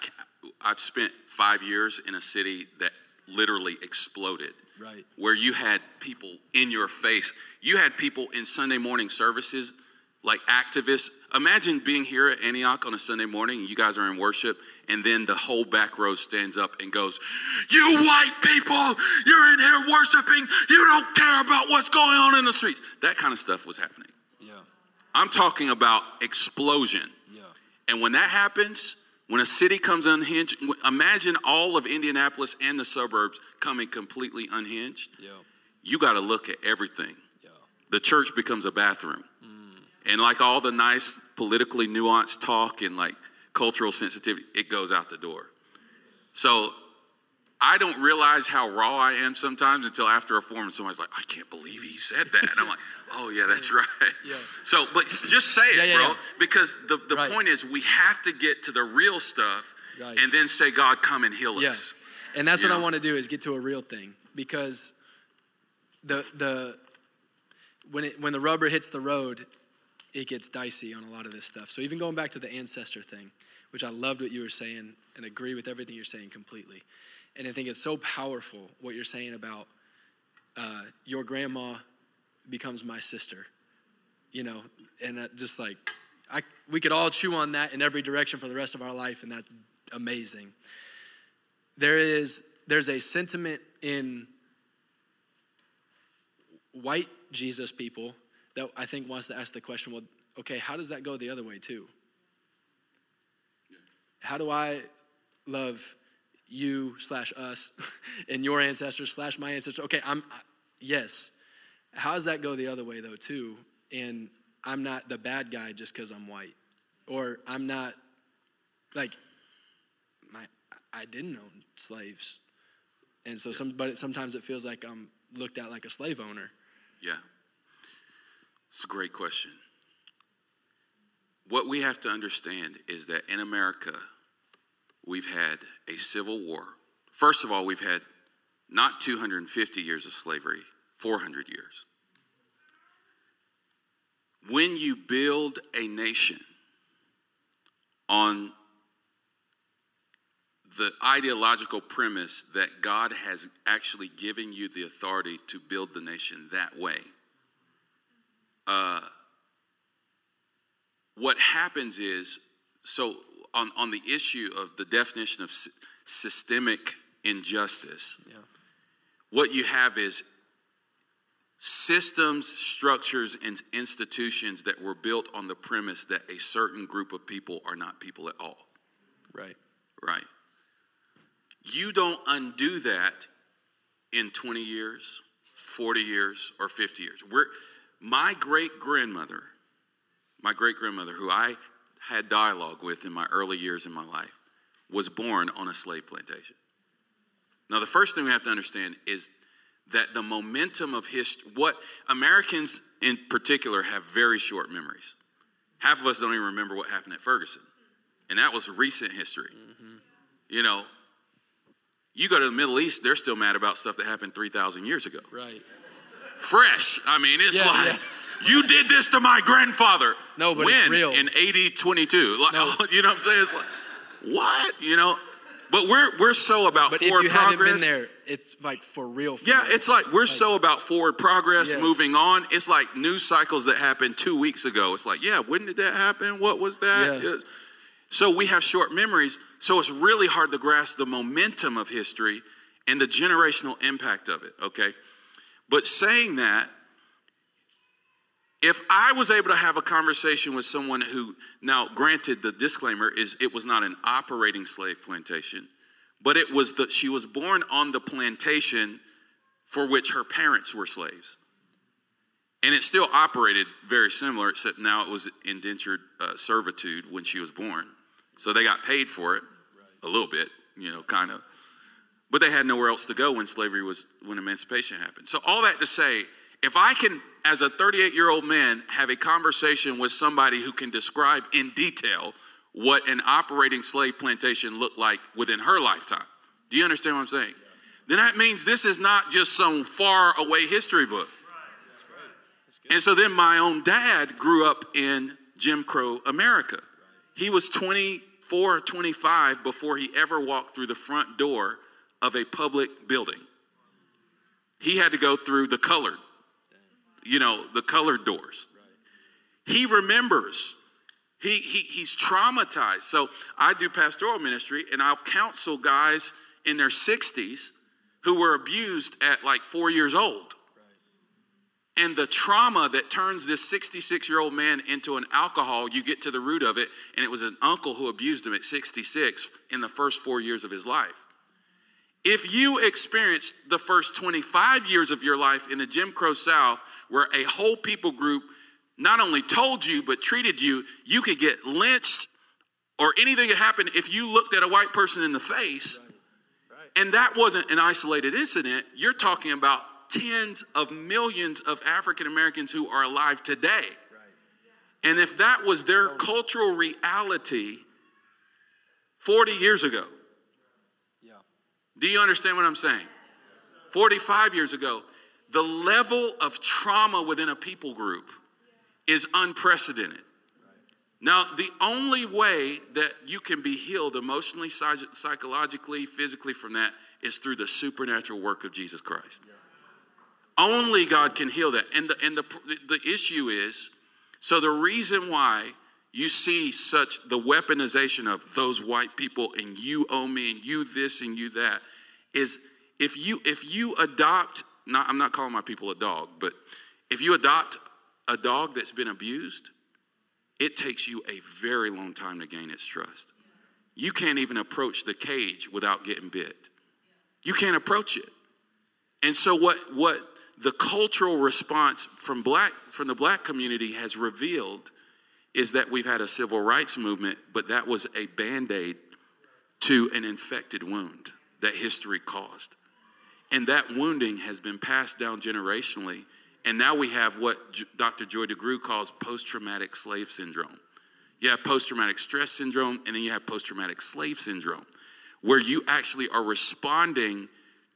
I've spent five years in a city that literally exploded. Right. Where you had people in your face. You had people in Sunday morning services, like activists. Imagine being here at Antioch on a Sunday morning and you guys are in worship, and then the whole back row stands up and goes, You white people, you're in here worshiping. You don't care about what's going on in the streets. That kind of stuff was happening. Yeah. I'm talking about explosion. Yeah. And when that happens, when a city comes unhinged, imagine all of Indianapolis and the suburbs coming completely unhinged. Yeah. You got to look at everything. Yeah. The church becomes a bathroom. And like all the nice politically nuanced talk and like cultural sensitivity, it goes out the door. So I don't realize how raw I am sometimes until after a forum, somebody's like, I can't believe he said that. And I'm like, oh, yeah, that's right. Yeah. So, but just say it, Yeah, yeah, bro. yeah. Because the, the Right. point is, we have to get to the real stuff Right. and then say, God, come and heal us. And that's You what I want to do is get to a real thing because the the when it when the rubber hits the road, it gets dicey on a lot of this stuff. So even going back to the ancestor thing, which I loved what you were saying and agree with everything you're saying completely. And I think it's so powerful what you're saying about uh, your grandma becomes my sister, you know, and just like I we could all chew on that in every direction for the rest of our life, and that's amazing there is there's a sentiment in white Jesus people that I think wants to ask the question, well, okay, how does that go the other way too? How do I love you slash us and your ancestors slash my ancestors? Okay, I'm I- yes. How does that go the other way though too? And I'm not the bad guy just because I'm white, or I'm not like my I didn't own slaves, and so some but sometimes it feels like I'm looked at like a slave owner. Yeah. It's a great question. What we have to understand is that in America, we've had a civil war. First of all, we've had not 250 years of slavery, 400 years. When you build a nation on the ideological premise that God has actually given you the authority to build the nation that way, uh, what happens is so on, on the issue of the definition of systemic injustice, yeah. what you have is systems, structures, and institutions that were built on the premise that a certain group of people are not people at all. Right. Right. You don't undo that in 20 years, 40 years, or 50 years. We're, my great grandmother, my great grandmother, who I had dialogue with in my early years in my life, was born on a slave plantation. Now, the first thing we have to understand is that the momentum of history, what Americans in particular have very short memories. Half of us don't even remember what happened at Ferguson, and that was recent history. Mm-hmm. You know, you go to the Middle East, they're still mad about stuff that happened 3,000 years ago. Right. Fresh. I mean, it's yeah, like, yeah. you did this to my grandfather. No, but when? it's real. In 8022. Like, no. You know what I'm saying? It's like, what? You know? But we're we're so about but forward if you progress. Haven't been there, it's like for real. For yeah, real. it's like we're like, so about forward progress, yes. moving on. It's like news cycles that happened two weeks ago. It's like, yeah, when did that happen? What was that? Yeah. So we have short memories. So it's really hard to grasp the momentum of history and the generational impact of it. Okay, but saying that if I was able to have a conversation with someone who, now granted, the disclaimer is it was not an operating slave plantation, but it was that she was born on the plantation for which her parents were slaves. And it still operated very similar, except now it was indentured uh, servitude when she was born. So they got paid for it a little bit, you know, kind of. But they had nowhere else to go when slavery was, when emancipation happened. So, all that to say, if I can, as a 38 year old man, have a conversation with somebody who can describe in detail what an operating slave plantation looked like within her lifetime, do you understand what I'm saying? Yeah. Then that means this is not just some far away history book. Right. And so then my own dad grew up in Jim Crow America. Right. He was 24 or 25 before he ever walked through the front door of a public building. He had to go through the colored you know, the colored doors. He remembers. He, he, he's traumatized. So I do pastoral ministry and I'll counsel guys in their 60s who were abused at like four years old. And the trauma that turns this 66 year old man into an alcohol, you get to the root of it, and it was an uncle who abused him at 66 in the first four years of his life. If you experienced the first 25 years of your life in the Jim Crow South where a whole people group not only told you but treated you, you could get lynched or anything could happen if you looked at a white person in the face. Right. Right. And that wasn't an isolated incident. You're talking about tens of millions of African Americans who are alive today. Right. And if that was their cultural reality 40 years ago. Do you understand what I'm saying? 45 years ago, the level of trauma within a people group is unprecedented. Now, the only way that you can be healed emotionally, psychologically, physically from that is through the supernatural work of Jesus Christ. Only God can heal that. And the, and the, the issue is so the reason why you see such the weaponization of those white people and you owe me and you this and you that is if you if you adopt not, I'm not calling my people a dog, but if you adopt a dog that's been abused, it takes you a very long time to gain its trust. You can't even approach the cage without getting bit. You can't approach it. And so what what the cultural response from black from the black community has revealed is that we've had a civil rights movement, but that was a band-aid to an infected wound that history caused. And that wounding has been passed down generationally. And now we have what Dr. Joy DeGruy calls post traumatic slave syndrome. You have post traumatic stress syndrome, and then you have post traumatic slave syndrome, where you actually are responding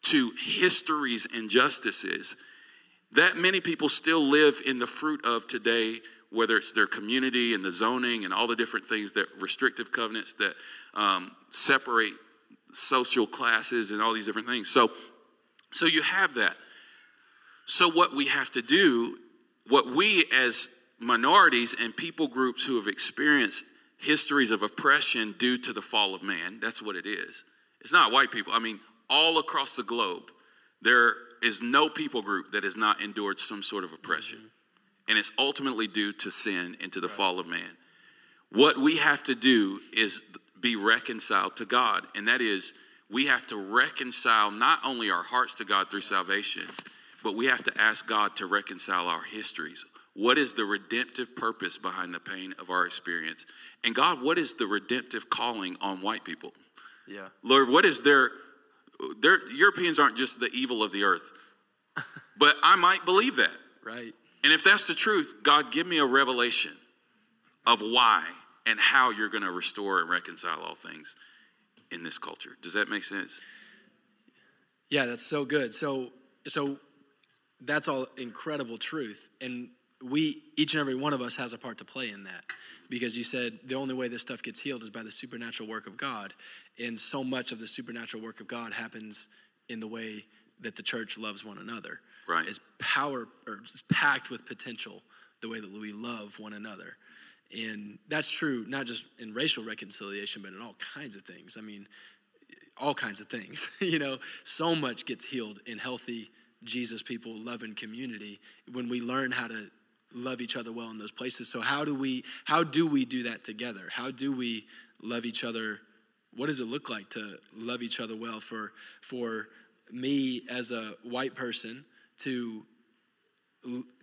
to history's injustices that many people still live in the fruit of today, whether it's their community and the zoning and all the different things that restrictive covenants that um, separate social classes and all these different things. So, so you have that. So what we have to do, what we as minorities and people groups who have experienced histories of oppression due to the fall of man, that's what it is. It's not white people. I mean, all across the globe, there is no people group that has not endured some sort of oppression. Mm-hmm. And it's ultimately due to sin and to the right. fall of man. What we have to do is be reconciled to God. And that is, we have to reconcile not only our hearts to God through salvation, but we have to ask God to reconcile our histories. What is the redemptive purpose behind the pain of our experience? And God, what is the redemptive calling on white people? Yeah. Lord, what is their their Europeans aren't just the evil of the earth. but I might believe that. Right. And if that's the truth, God, give me a revelation of why and how you're going to restore and reconcile all things in this culture. Does that make sense? Yeah, that's so good. So, so that's all incredible truth, and we each and every one of us has a part to play in that because you said the only way this stuff gets healed is by the supernatural work of God. And so much of the supernatural work of God happens in the way that the church loves one another. Right. It's power or it's packed with potential the way that we love one another. And that's true not just in racial reconciliation, but in all kinds of things. I mean, all kinds of things. you know, so much gets healed in healthy Jesus people loving community when we learn how to love each other well in those places. So how do we how do we do that together? How do we love each other? What does it look like to love each other well for for me as a white person to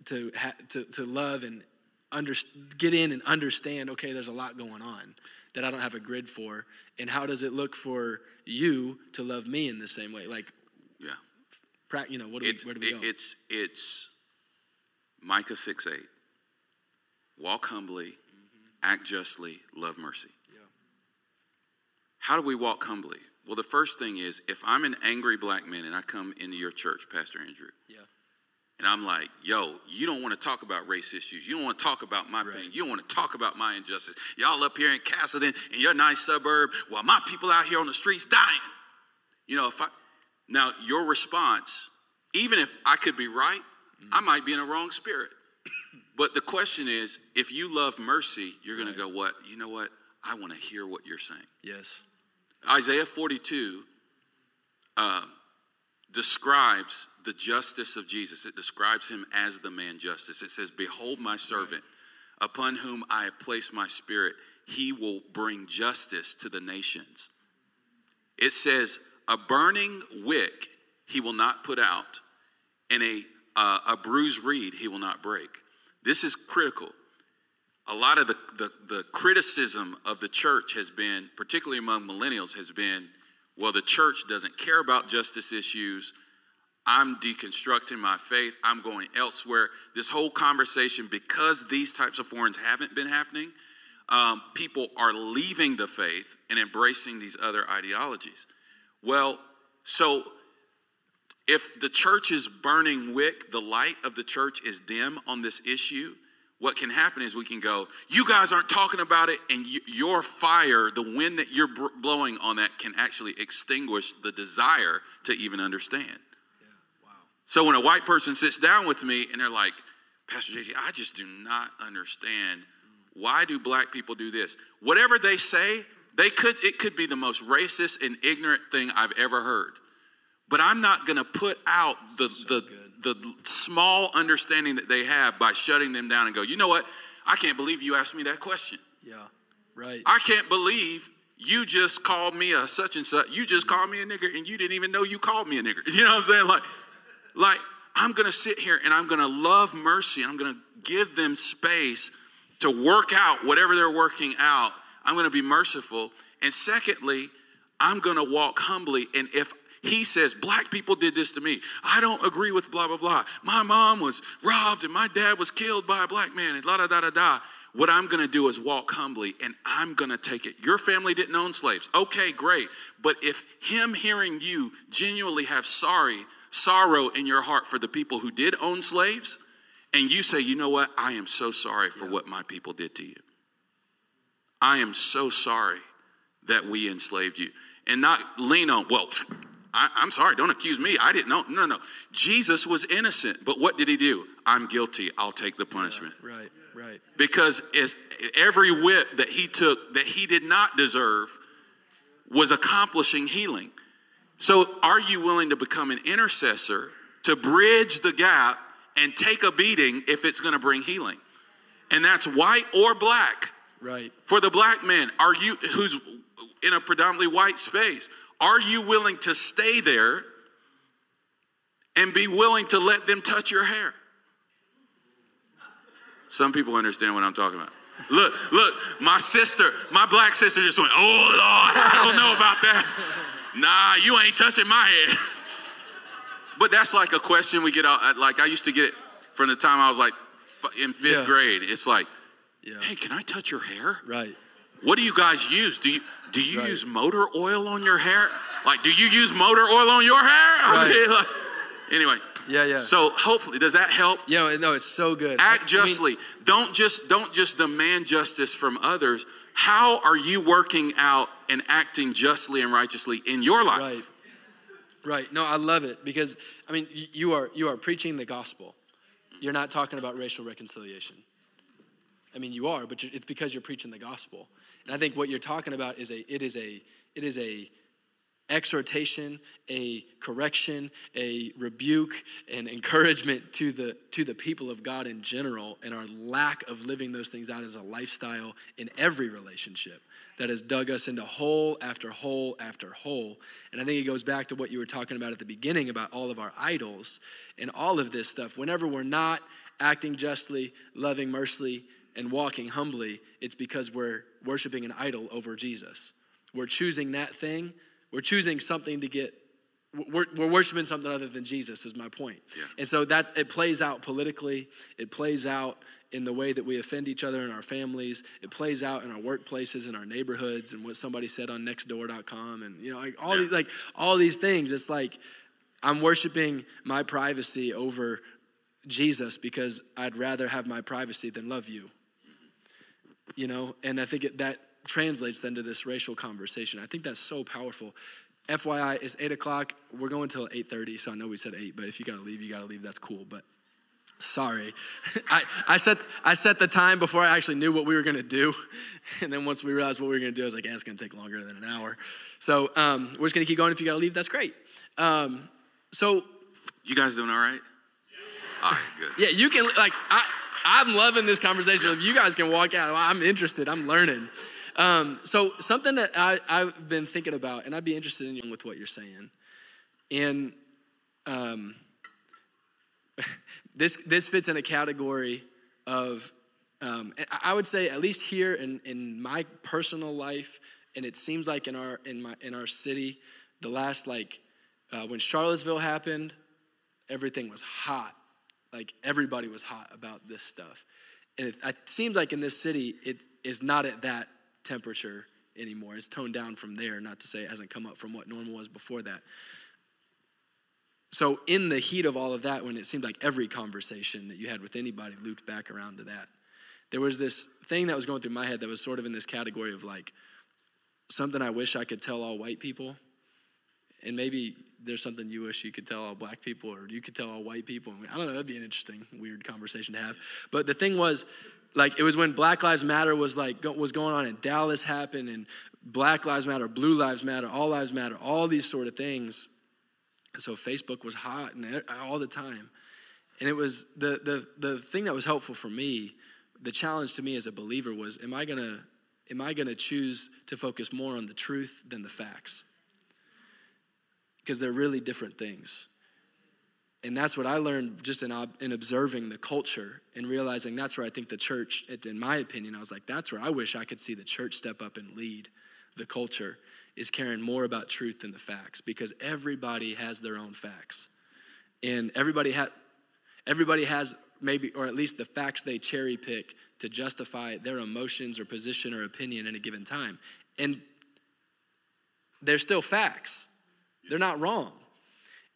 to to, to love and under, get in and understand okay there's a lot going on that I don't have a grid for and how does it look for you to love me in the same way like yeah you know what do it's, we, where do we go it's it's Micah 6 8. Walk humbly, mm-hmm. act justly, love mercy. Yeah. How do we walk humbly? Well, the first thing is if I'm an angry black man and I come into your church, Pastor Andrew, yeah. and I'm like, yo, you don't want to talk about race issues. You don't want to talk about my right. pain. You don't want to talk about my injustice. Y'all up here in Castleton in your nice suburb while my people out here on the streets dying. You know, if I, now your response, even if I could be right, mm-hmm. I might be in a wrong spirit. But the question is, if you love mercy, you're right. to go, what? You know what? I want to hear what you're saying. Yes. Isaiah 42 uh, describes the justice of Jesus. It describes him as the man justice. It says, Behold my servant, upon whom I have placed my spirit. He will bring justice to the nations. It says, A burning wick he will not put out, and a uh, a bruised reed he will not break. This is critical. A lot of the, the, the criticism of the church has been, particularly among millennials, has been well, the church doesn't care about justice issues. I'm deconstructing my faith. I'm going elsewhere. This whole conversation, because these types of forums haven't been happening, um, people are leaving the faith and embracing these other ideologies. Well, so if the church is burning wick, the light of the church is dim on this issue, what can happen is we can go, you guys aren't talking about it, and your fire, the wind that you're blowing on that, can actually extinguish the desire to even understand. Yeah, wow. So when a white person sits down with me and they're like, Pastor JC, I just do not understand mm. why do black people do this? Whatever they say, they could it could be the most racist and ignorant thing I've ever heard. But I'm not going to put out the, so the, the small understanding that they have by shutting them down and go, you know what? I can't believe you asked me that question. Yeah, right. I can't believe you just called me a such and such. You just called me a nigger and you didn't even know you called me a nigger. You know what I'm saying? Like, like I'm going to sit here and I'm going to love mercy. I'm going to give them space to work out whatever they're working out. I'm going to be merciful. And secondly, I'm going to walk humbly. And if he says, Black people did this to me. I don't agree with blah, blah, blah. My mom was robbed and my dad was killed by a black man and la da da da da. What I'm going to do is walk humbly and I'm going to take it. Your family didn't own slaves. Okay, great. But if him hearing you genuinely have sorry, sorrow in your heart for the people who did own slaves, and you say, you know what? I am so sorry for yeah. what my people did to you. I am so sorry that we enslaved you. And not lean on, well, I, am sorry, don't accuse me. I didn't know. No, no. No. Jesus was innocent, but what did he do? I'm guilty. I'll take the punishment. Yeah, right. Right. Because every whip that he took that he did not deserve was accomplishing healing. So, are you willing to become an intercessor to bridge the gap and take a beating if it's going to bring healing? And that's white or black. Right. For the black man, are you who's in a predominantly white space? Are you willing to stay there and be willing to let them touch your hair? Some people understand what I'm talking about. Look, look, my sister, my black sister just went, oh Lord, I don't know about that. Nah, you ain't touching my head. But that's like a question we get out, like I used to get it from the time I was like in fifth yeah. grade. It's like, yeah. hey, can I touch your hair? Right. What do you guys use? Do you do you right. use motor oil on your hair? Like, do you use motor oil on your hair? Right. I mean, like, anyway, yeah, yeah. So hopefully, does that help? Yeah, no, it's so good. Act justly. I mean, don't just don't just demand justice from others. How are you working out and acting justly and righteously in your life? Right. Right. No, I love it because I mean you are you are preaching the gospel. You're not talking about racial reconciliation. I mean you are, but it's because you're preaching the gospel. And I think what you're talking about is a it is a it is a exhortation, a correction, a rebuke, an encouragement to the to the people of God in general and our lack of living those things out as a lifestyle in every relationship that has dug us into hole after hole after hole. And I think it goes back to what you were talking about at the beginning about all of our idols and all of this stuff. Whenever we're not acting justly, loving mercifully, and walking humbly, it's because we're worshiping an idol over Jesus. We're choosing that thing we're choosing something to get we're, we're worshiping something other than Jesus is my point. Yeah. And so that it plays out politically, it plays out in the way that we offend each other in our families, it plays out in our workplaces, in our neighborhoods, and what somebody said on nextdoor.com and you know, like all yeah. these like all these things. It's like I'm worshiping my privacy over Jesus because I'd rather have my privacy than love you. You know, and I think it, that translates then to this racial conversation. I think that's so powerful. FYI, it's eight o'clock. We're going till eight thirty, so I know we said eight, but if you gotta leave, you gotta leave. That's cool. But sorry, I, I set I set the time before I actually knew what we were gonna do, and then once we realized what we were gonna do, I was like, yeah, it's gonna take longer than an hour. So um, we're just gonna keep going. If you gotta leave, that's great. Um, so you guys doing all right? All right, good. Yeah, you can like I. I'm loving this conversation. If you guys can walk out, I'm interested. I'm learning. Um, so something that I, I've been thinking about, and I'd be interested in you with what you're saying, and um, this this fits in a category of, um, I would say at least here in in my personal life, and it seems like in our in my in our city, the last like uh, when Charlottesville happened, everything was hot, like everybody was hot about this stuff, and it, it seems like in this city it is not at that temperature anymore. It's toned down from there, not to say it hasn't come up from what normal was before that. So, in the heat of all of that, when it seemed like every conversation that you had with anybody looped back around to that, there was this thing that was going through my head that was sort of in this category of like something I wish I could tell all white people. And maybe there's something you wish you could tell all black people or you could tell all white people. I don't know, that'd be an interesting, weird conversation to have. But the thing was, like it was when Black Lives Matter was like was going on in Dallas happened and Black Lives Matter, Blue Lives Matter, All Lives Matter, all these sort of things. And so Facebook was hot and all the time. And it was the the the thing that was helpful for me, the challenge to me as a believer was am I to am I to choose to focus more on the truth than the facts? Because they're really different things. And that's what I learned just in, in observing the culture and realizing that's where I think the church, in my opinion, I was like, that's where I wish I could see the church step up and lead the culture is caring more about truth than the facts because everybody has their own facts. And everybody, ha- everybody has maybe, or at least the facts they cherry pick to justify their emotions or position or opinion in a given time. And they're still facts, they're not wrong.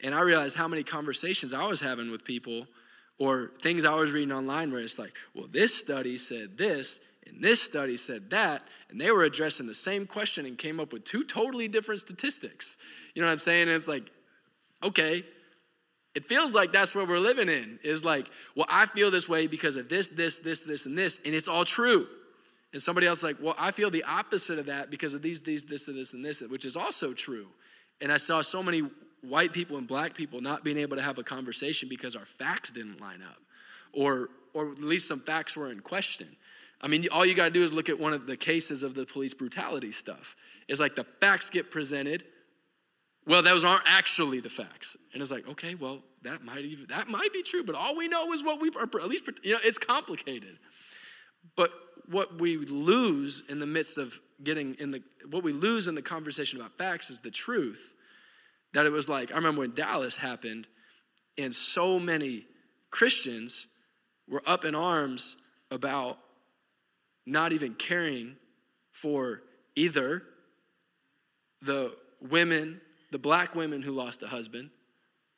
And I realized how many conversations I was having with people or things I was reading online where it's like, well, this study said this, and this study said that, and they were addressing the same question and came up with two totally different statistics. You know what I'm saying? And it's like, okay, it feels like that's what we're living in is like, well, I feel this way because of this, this, this, this, and this, and it's all true. And somebody else like, well, I feel the opposite of that because of these, these, this, and this, and this, which is also true. And I saw so many white people and black people not being able to have a conversation because our facts didn't line up, or or at least some facts were in question. I mean, all you got to do is look at one of the cases of the police brutality stuff. It's like the facts get presented. Well, those aren't actually the facts, and it's like, okay, well, that might even that might be true, but all we know is what we are. At least, you know, it's complicated. But what we lose in the midst of getting in the what we lose in the conversation about facts is the truth that it was like, I remember when Dallas happened, and so many Christians were up in arms about not even caring for either the women, the black women who lost a husband,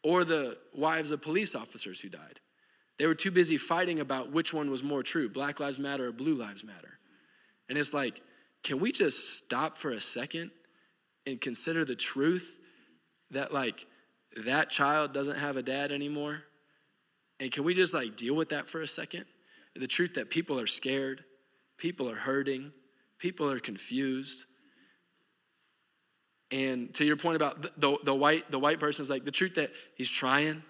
or the wives of police officers who died. They were too busy fighting about which one was more true Black Lives Matter or Blue Lives Matter. And it's like, can we just stop for a second and consider the truth that like that child doesn't have a dad anymore? And can we just like deal with that for a second? The truth that people are scared, people are hurting, people are confused. And to your point about the, the, the white the white person is like the truth that he's trying,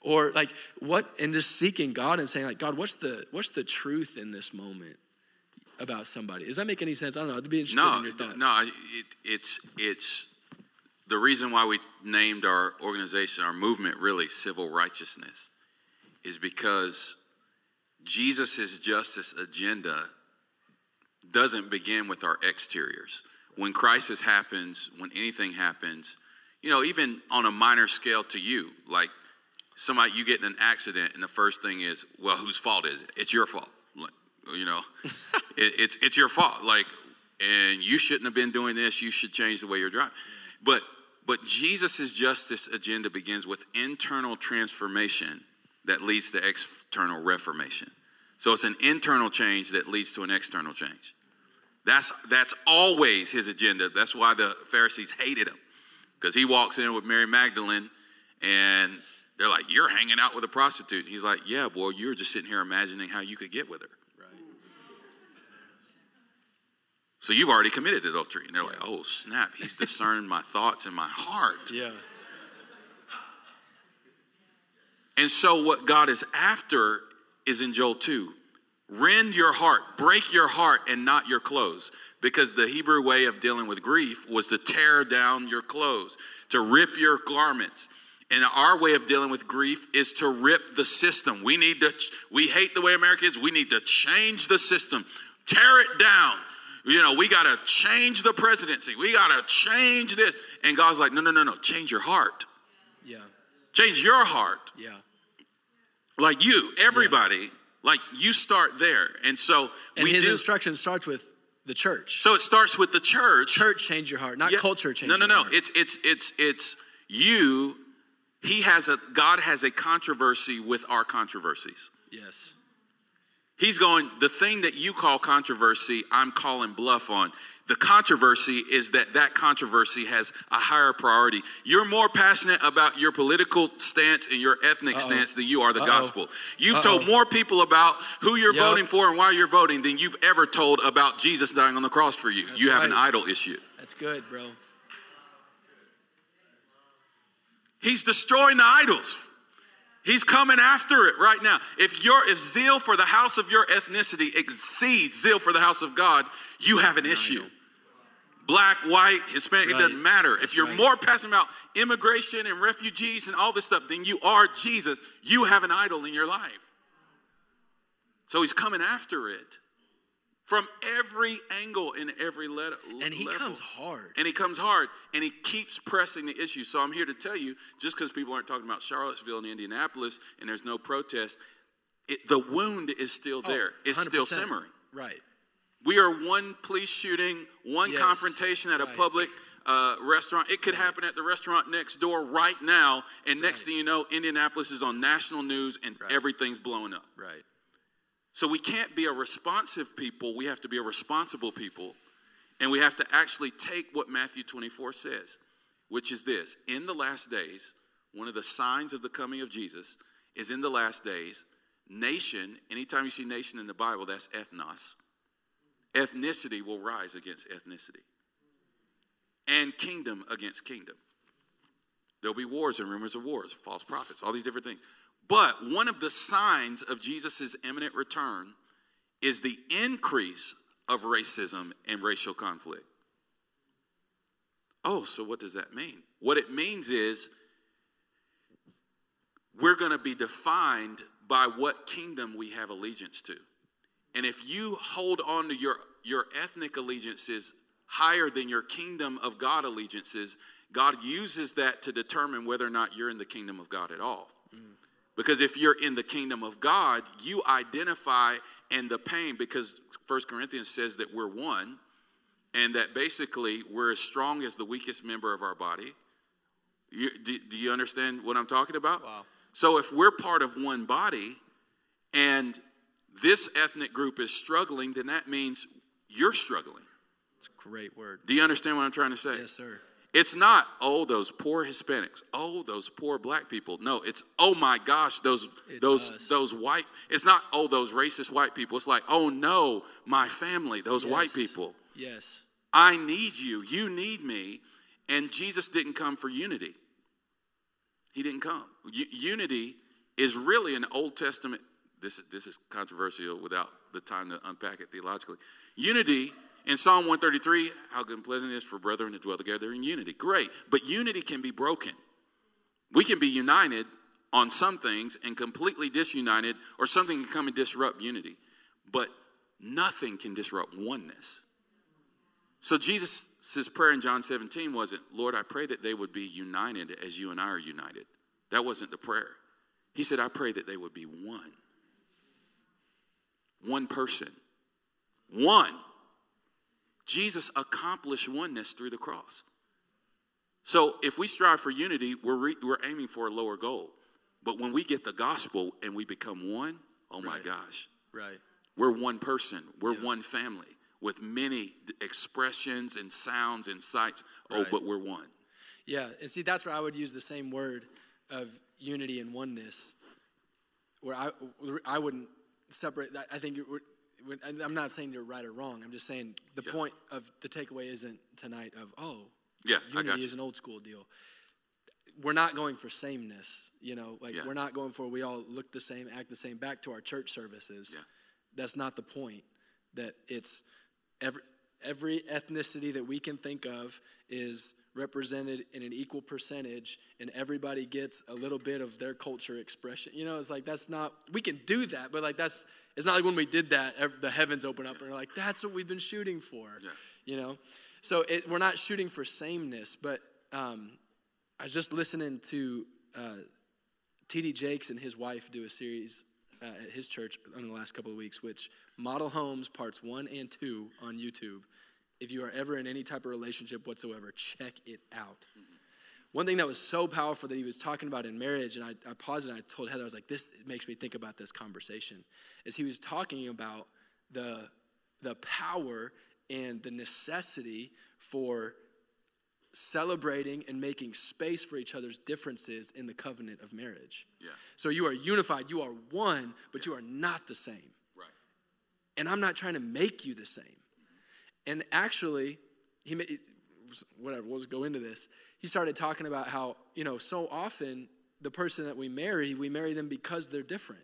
or like what and just seeking God and saying like God, what's the what's the truth in this moment about somebody? Does that make any sense? I don't know. I'd be interested no, in your thoughts. No, it, it's it's the reason why we named our organization, our movement, really civil righteousness, is because Jesus' justice agenda doesn't begin with our exteriors. When crisis happens, when anything happens, you know, even on a minor scale to you, like somebody, you get in an accident, and the first thing is, well, whose fault is it? It's your fault. Like, you know, it, it's, it's your fault. Like, and you shouldn't have been doing this. You should change the way you're driving. But but Jesus' justice agenda begins with internal transformation that leads to external reformation. So it's an internal change that leads to an external change. That's, that's always his agenda. That's why the Pharisees hated him. Because he walks in with Mary Magdalene and they're like, You're hanging out with a prostitute. he's like, Yeah, boy, you're just sitting here imagining how you could get with her. Right. So you've already committed adultery. And they're like, oh, snap, he's discerned my thoughts and my heart. Yeah. And so what God is after is in Joel 2. Rend your heart, break your heart, and not your clothes. Because the Hebrew way of dealing with grief was to tear down your clothes, to rip your garments. And our way of dealing with grief is to rip the system. We need to, we hate the way America is. We need to change the system, tear it down, you know, we got to change the presidency. We got to change this. And God's like, no, no, no, no. Change your heart. Yeah. Change your heart. Yeah. Like you, everybody, yeah. like you start there. And so and his do, instruction starts with the church. So it starts with the church. Church change your heart, not yeah. culture change. No, no, no. Heart. It's it's it's it's you. He has a God has a controversy with our controversies. Yes. He's going, the thing that you call controversy, I'm calling bluff on. The controversy is that that controversy has a higher priority. You're more passionate about your political stance and your ethnic Uh-oh. stance than you are the Uh-oh. gospel. You've Uh-oh. told more people about who you're yep. voting for and why you're voting than you've ever told about Jesus dying on the cross for you. That's you have an idol issue. That's good, bro. He's destroying the idols He's coming after it right now. If your if zeal for the house of your ethnicity exceeds zeal for the house of God, you have an issue. black, white, Hispanic, Right. it doesn't matter. That's if you're right. more passionate about immigration and refugees and all this stuff than you are Jesus, you have an idol in your life. So he's coming after it from every angle and every le- And he level. comes hard. And he comes hard and he keeps pressing the issue. So I'm here to tell you just because people aren't talking about Charlottesville and Indianapolis and there's no protest, it, the wound is still Oh, there. it's still simmering. Right. We are one police shooting, one Yes, confrontation at a public uh, restaurant. It could happen at the restaurant next door right now. And next Right. thing you know, Indianapolis is on national news and Right. everything's blowing up. Right. So we can't be a responsive people. We have to be a responsible people. And we have to actually take what Matthew 24 says, which is this In the last days, one of the signs of the coming of Jesus is in the last days, nation, anytime you see nation in the Bible, that's ethnos. Ethnicity will rise against ethnicity, and kingdom against kingdom. There'll be wars and rumors of wars, false prophets, all these different things. But one of the signs of Jesus' imminent return is the increase of racism and racial conflict. Oh, so what does that mean? What it means is we're going to be defined by what kingdom we have allegiance to. And if you hold on to your, your ethnic allegiances higher than your kingdom of God allegiances, God uses that to determine whether or not you're in the kingdom of God at all. Because if you're in the kingdom of God, you identify in the pain, because First Corinthians says that we're one, and that basically we're as strong as the weakest member of our body. You, do, do you understand what I'm talking about? Wow. So if we're part of one body and this ethnic group is struggling, then that means you're struggling. It's a great word. Do you understand what I'm trying to say? Yes, sir. It's not, oh, those poor Hispanics. Oh, those poor black people. No, it's, oh my gosh, those It's those us. those white. It's not, oh, those racist white people. It's like, oh no, my family, those white people. Yes. I need you. You need me. And Jesus didn't come for unity. He didn't come. U- unity is really an Old Testament. This, this is controversial without the time to unpack it theologically. Unity in Psalm 133, how good and pleasant it is for brethren to dwell together in unity. Great. But unity can be broken. We can be united on some things and completely disunited, or something can come and disrupt unity. But nothing can disrupt oneness. So Jesus' prayer in John 17 wasn't, Lord, I pray that they would be united as you and I are united. That wasn't the prayer. He said, I pray that they would be one. One person. One. Jesus accomplished oneness through the cross. So if we strive for unity, we're, re- we're aiming for a lower goal. But when we get the gospel and we become one, oh my Right. gosh, Right. we're one person. We're Yeah. one family with many expressions and sounds and sights. Oh, Right. but we're one. Yeah, and see, that's where I would use the same word of unity and oneness, where I, I wouldn't separate that. I think you're, when- and I'm not saying you're right or wrong. I'm just saying the Yeah. point of the takeaway isn't tonight of, oh, Yeah, unity is an old school deal. We're not going for sameness, you know, like Yeah. we're not going for we all look the same, act the same. Back to our church services. Yeah. That's not the point. That it's every every ethnicity that we can think of is represented in an equal percentage and everybody gets a little bit of their culture expression you know it's like that's not we can do that but like that's it's not like when we did that the heavens open up and we're like that's what we've been shooting for Yeah. you know? So it, we're not shooting for sameness but um, i was just listening to uh, td jakes and his wife do a series uh, at his church in the last couple of weeks which model homes parts one and two on youtube. If you are ever in any type of relationship whatsoever check it out one thing that was so powerful that he was talking about in marriage, and I, I paused and I told Heather, I was like, this makes me think about this conversation, is he was talking about the, the power and the necessity for celebrating and making space for each other's differences in the covenant of marriage. Yeah. So you are unified, you are one, but you are not the same. Right. And I'm not trying to make you the same. And actually, he whatever, we'll just go into this. He started talking about how, you know, so often the person that we marry, we marry them because they're different.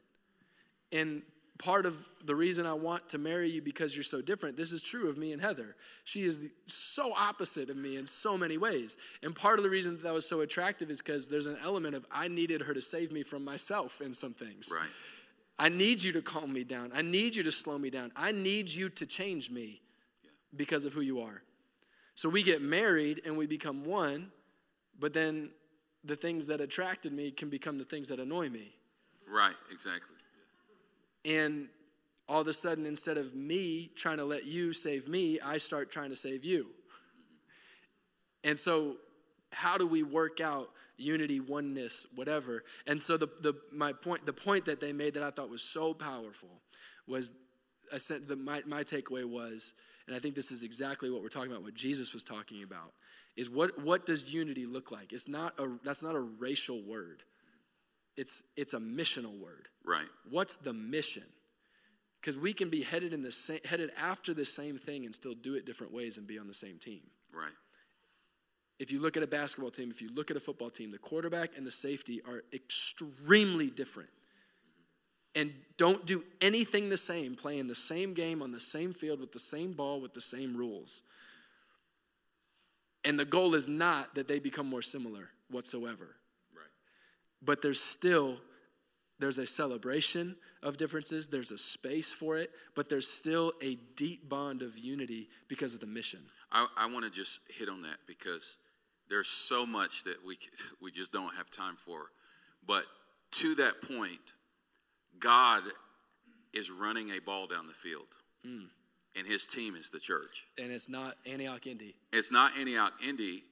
And part of the reason I want to marry you because you're so different. This is true of me and Heather. She is so opposite of me in so many ways. And part of the reason that, that was so attractive is because there's an element of I needed her to save me from myself in some things. Right. I need you to calm me down. I need you to slow me down. I need you to change me because of who you are. So we get married and we become one, but then the things that attracted me can become the things that annoy me. Right, exactly. And all of a sudden, instead of me trying to let you save me, I start trying to save you. And so, how do we work out unity, oneness, whatever? And so, the, the, my point, the point that they made that I thought was so powerful was the, my, my takeaway was, and I think this is exactly what we're talking about, what Jesus was talking about, is what, what does unity look like? It's not a, that's not a racial word. It's, it's a missional word. Right. What's the mission? Because we can be headed in the same, headed after the same thing and still do it different ways and be on the same team. Right. If you look at a basketball team, if you look at a football team, the quarterback and the safety are extremely different. And don't do anything the same, playing the same game on the same field with the same ball with the same rules. And the goal is not that they become more similar whatsoever. Right. But there's still there's a celebration of differences, there's a space for it, but there's still a deep bond of unity because of the mission. I, I want to just hit on that because there's so much that we, we just don't have time for. But to that point, God is running a ball down the field. Mm. And his team is the church. And it's not Antioch Indy. It's not Antioch Indy.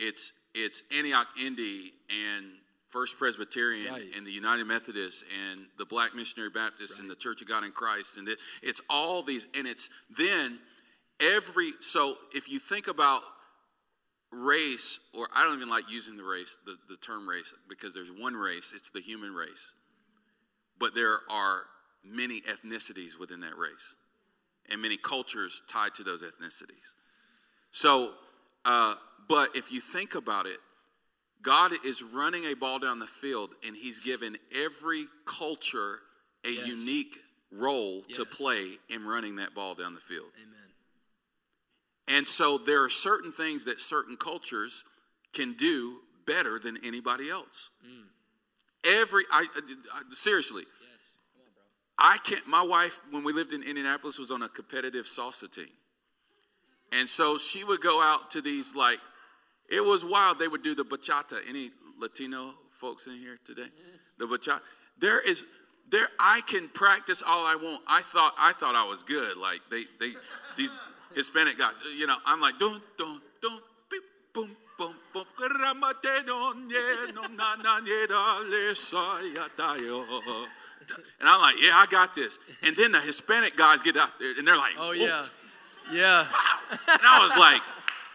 It's it's Antioch Indy and First Presbyterian right. and the United Methodist and the Black Missionary Baptist right. and the Church of God in Christ and it's all these and it's then every so if you think about race or I don't even like using the race the, the term race because there's one race it's the human race but there are many ethnicities within that race and many cultures tied to those ethnicities. So, uh, but if you think about it, God is running a ball down the field and he's given every culture a yes. unique role yes. to play in running that ball down the field. Amen. And so there are certain things that certain cultures can do better than anybody else. Mm. Every I, I seriously, I can't, my wife, when we lived in Indianapolis, was on a competitive salsa team. And so she would go out to these, like, it was wild. They would do the bachata. Any Latino folks in here today? The bachata. There is, there, I can practice all I want. I thought, I thought I was good. Like, they, they, these Hispanic guys, you know, I'm like, dun, dun, dun, beep, boom, boom, boom, and I'm like, yeah, I got this. And then the Hispanic guys get out there and they're like, oh, yeah. Yeah. And I was like,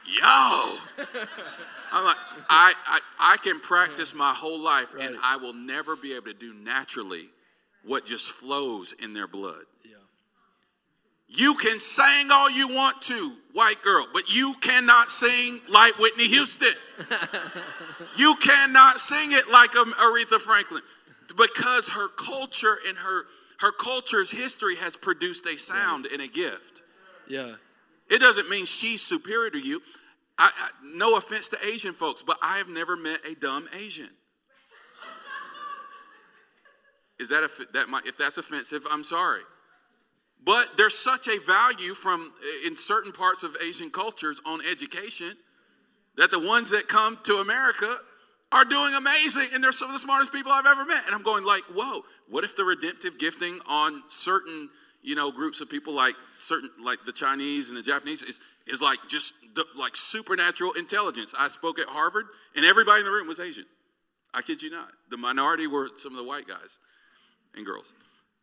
yo. I'm like, I, I, I can practice my whole life right. and I will never be able to do naturally what just flows in their blood. Yeah. You can sing all you want to, white girl, but you cannot sing like Whitney Houston. you cannot sing it like Aretha Franklin because her culture and her her culture's history has produced a sound and a gift. Yeah. It doesn't mean she's superior to you. I, I, no offense to Asian folks, but I have never met a dumb Asian. Is that a, that might, if that's offensive? I'm sorry. But there's such a value from uh, in certain parts of Asian cultures on education that the ones that come to America are doing amazing and they're some of the smartest people I've ever met. And I'm going like, whoa, what if the redemptive gifting on certain, you know, groups of people like certain, like the Chinese and the Japanese is, is like just the, like supernatural intelligence. I spoke at Harvard and everybody in the room was Asian. I kid you not. The minority were some of the white guys and girls.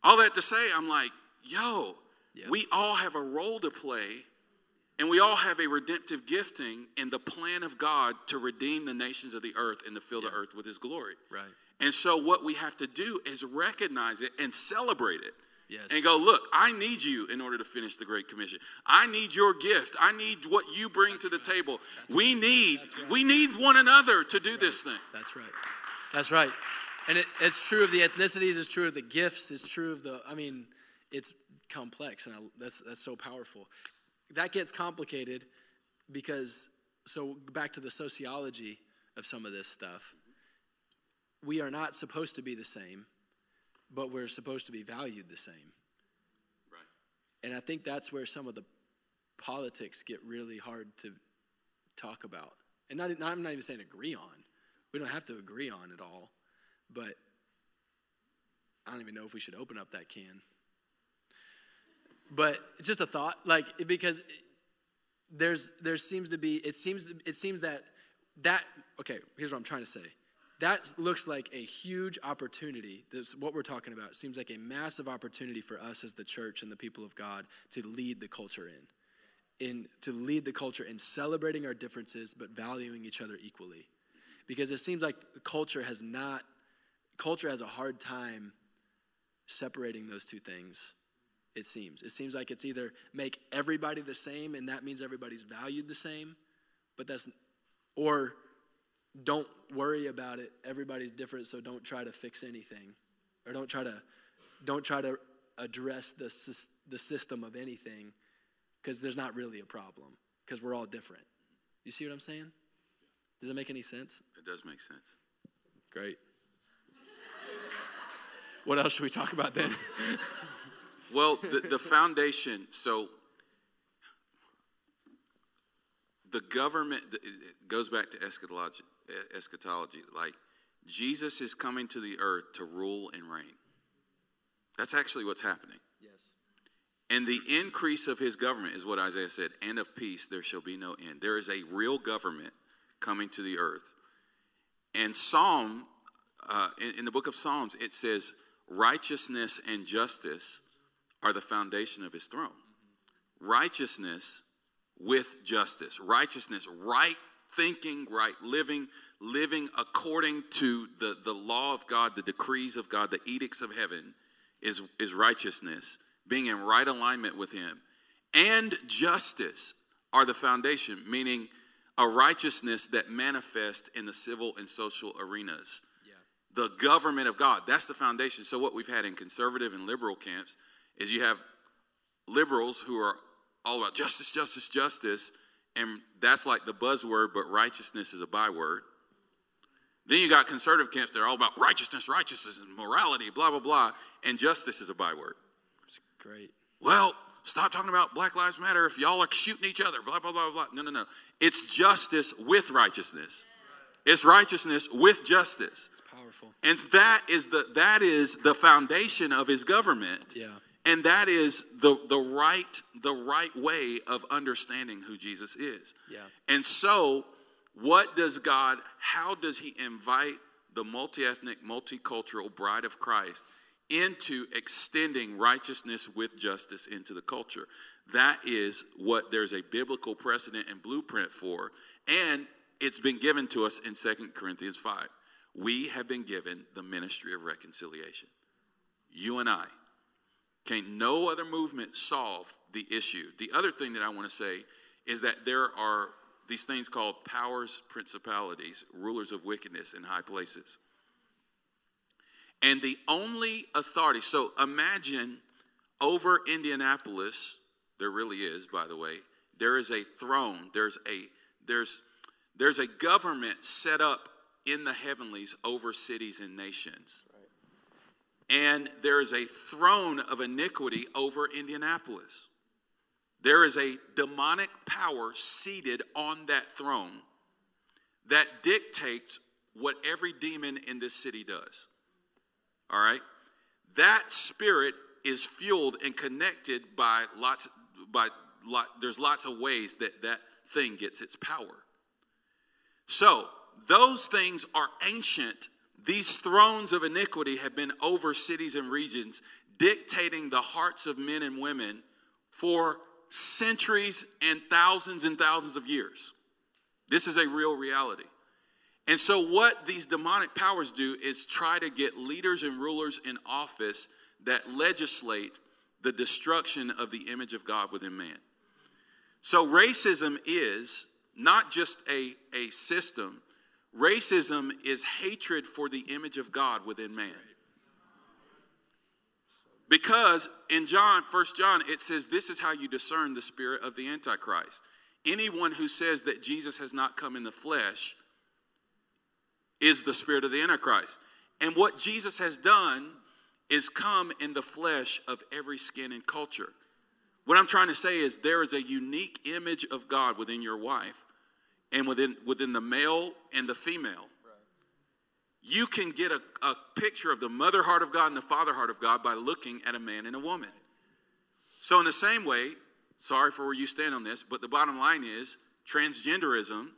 All that to say, I'm like, yo, yep. we all have a role to play and we all have a redemptive gifting in the plan of God to redeem the nations of the earth and to fill yeah. the earth with his glory. Right. And so what we have to do is recognize it and celebrate it. Yes. And go, look, I need you in order to finish the Great Commission. I need your gift. I need what you bring That's to the right. table. That's we right. need right. we need one another to do this thing. That's right. That's right. And it, it's true of the ethnicities, it's true of the gifts, it's true of the, I mean, it's complex, and I, that's, that's so powerful. That gets complicated because, so back to the sociology of some of this stuff, we are not supposed to be the same, but we're supposed to be valued the same. Right. And I think that's where some of the politics get really hard to talk about. And not, not, I'm not even saying agree on. We don't have to agree on it all. But I don't even know if we should open up that can. But just a thought, like because there's there seems to be it seems it seems that that okay. Here's what I'm trying to say. That looks like a huge opportunity. This what we're talking about. Seems like a massive opportunity for us as the church and the people of God to lead the culture in, in to lead the culture in celebrating our differences but valuing each other equally, because it seems like culture has not culture has a hard time separating those two things it seems. It seems like it's either make everybody the same and that means everybody's valued the same but that's or don't worry about it. Everybody's different so don't try to fix anything or don't try to don't try to address the, the system of anything because there's not really a problem because we're all different. You see what i'm saying? Does it make any sense? It does make sense. Great. What else should we talk about then? well, the, the foundation, so the government it goes back to eschatology, eschatology. Like Jesus is coming to the earth to rule and reign. That's actually what's happening. Yes. And the increase of his government is what Isaiah said, and of peace there shall be no end. There is a real government coming to the earth. And Psalm, uh, in, in the book of Psalms, it says, righteousness and justice are the foundation of his throne. Righteousness with justice, righteousness, right thinking, right living, living according to the, the law of God, the decrees of God, the edicts of heaven is, is righteousness, being in right alignment with Him. And justice are the foundation, meaning a righteousness that manifests in the civil and social arenas the government of God. That's the foundation. So, what we've had in conservative and liberal camps is you have liberals who are all about justice, justice, justice, and that's like the buzzword, but righteousness is a byword. Then you got conservative camps that are all about righteousness, righteousness, and morality, blah, blah, blah, and justice is a byword. It's great. Well, stop talking about Black Lives Matter if y'all are shooting each other, blah, blah, blah, blah. No, no, no. It's justice with righteousness. It's righteousness with justice. It's powerful. And that is the that is the foundation of his government. Yeah. And that is the the right the right way of understanding who Jesus is. Yeah. And so what does God how does he invite the multi-ethnic, multicultural bride of Christ into extending righteousness with justice into the culture? That is what there's a biblical precedent and blueprint for. And it's been given to us in Second Corinthians 5. We have been given the ministry of reconciliation. You and I. Can no other movement solve the issue? The other thing that I want to say is that there are these things called powers, principalities, rulers of wickedness in high places. And the only authority, so imagine over Indianapolis, there really is, by the way, there is a throne, there's a there's there's a government set up in the heavenlies over cities and nations. And there is a throne of iniquity over Indianapolis. There is a demonic power seated on that throne that dictates what every demon in this city does. All right? That spirit is fueled and connected by lots by lot, there's lots of ways that that thing gets its power. So, those things are ancient. These thrones of iniquity have been over cities and regions, dictating the hearts of men and women for centuries and thousands and thousands of years. This is a real reality. And so, what these demonic powers do is try to get leaders and rulers in office that legislate the destruction of the image of God within man. So, racism is not just a, a system, Racism is hatred for the image of God within man. Because in John, First John, it says this is how you discern the spirit of the Antichrist. Anyone who says that Jesus has not come in the flesh is the spirit of the Antichrist. And what Jesus has done is come in the flesh of every skin and culture. What I'm trying to say is there is a unique image of God within your wife and within, within the male and the female. You can get a, a picture of the mother heart of God and the father heart of God by looking at a man and a woman. So, in the same way, sorry for where you stand on this, but the bottom line is transgenderism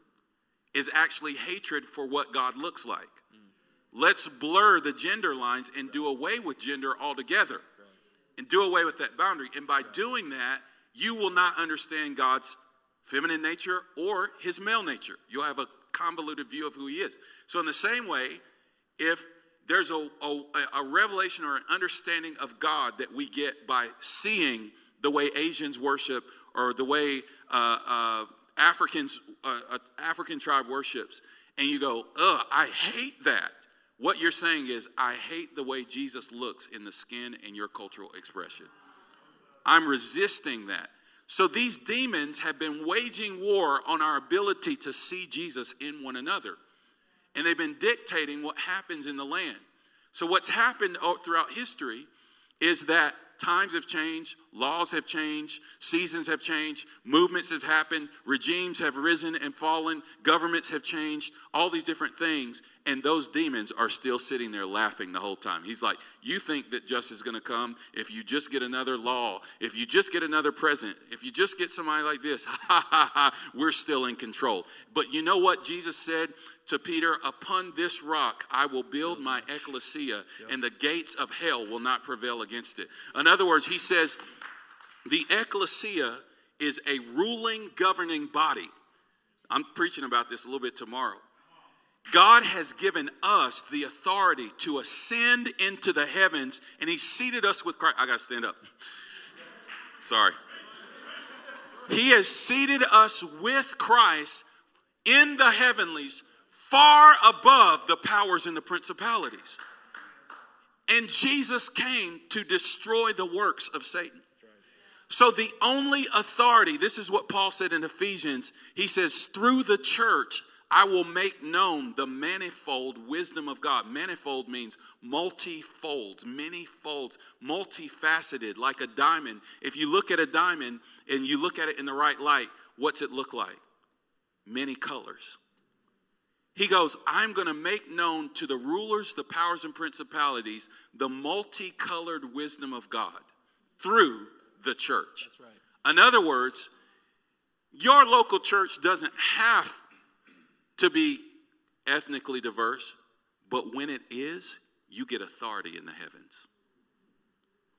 is actually hatred for what God looks like. Let's blur the gender lines and do away with gender altogether and do away with that boundary. And by doing that, you will not understand God's feminine nature or his male nature. You'll have a convoluted view of who he is. So, in the same way, if there's a, a, a, revelation or an understanding of God that we get by seeing the way Asians worship or the way uh, uh, Africans, uh, uh African tribe worships, and you go, ugh, I hate that. What you're saying is, I hate the way Jesus looks in the skin and your cultural expression. I'm resisting that. So these demons have been waging war on our ability to see Jesus in one another. And they've been dictating what happens in the land. So, what's happened oh, throughout history is that times have changed, laws have changed, seasons have changed, movements have happened, regimes have risen and fallen, governments have changed, all these different things, and those demons are still sitting there laughing the whole time. He's like, You think that justice is going to come if you just get another law, if you just get another president, if you just get somebody like this, ha ha ha, we're still in control. But you know what Jesus said? to Peter, Upon this rock I will build my ecclesia, and the gates of hell will not prevail against it. In other words, he says, the ecclesia is a ruling, governing body. I'm preaching about this a little bit tomorrow. God has given us the authority to ascend into the heavens, and He seated us with Christ. I got to stand up. Sorry. He has seated us with Christ in the heavenlies far above the powers and the principalities. And Jesus came to destroy the works of Satan. So, the only authority, this is what Paul said in Ephesians, he says, through the church, I will make known the manifold wisdom of God. Manifold means multifold, many folds, multifaceted, like a diamond. If you look at a diamond and you look at it in the right light, what's it look like? Many colors. He goes, I'm going to make known to the rulers, the powers, and principalities the multicolored wisdom of God through the church. That's right. In other words, your local church doesn't have to be ethnically diverse, but when it is, you get authority in the heavens.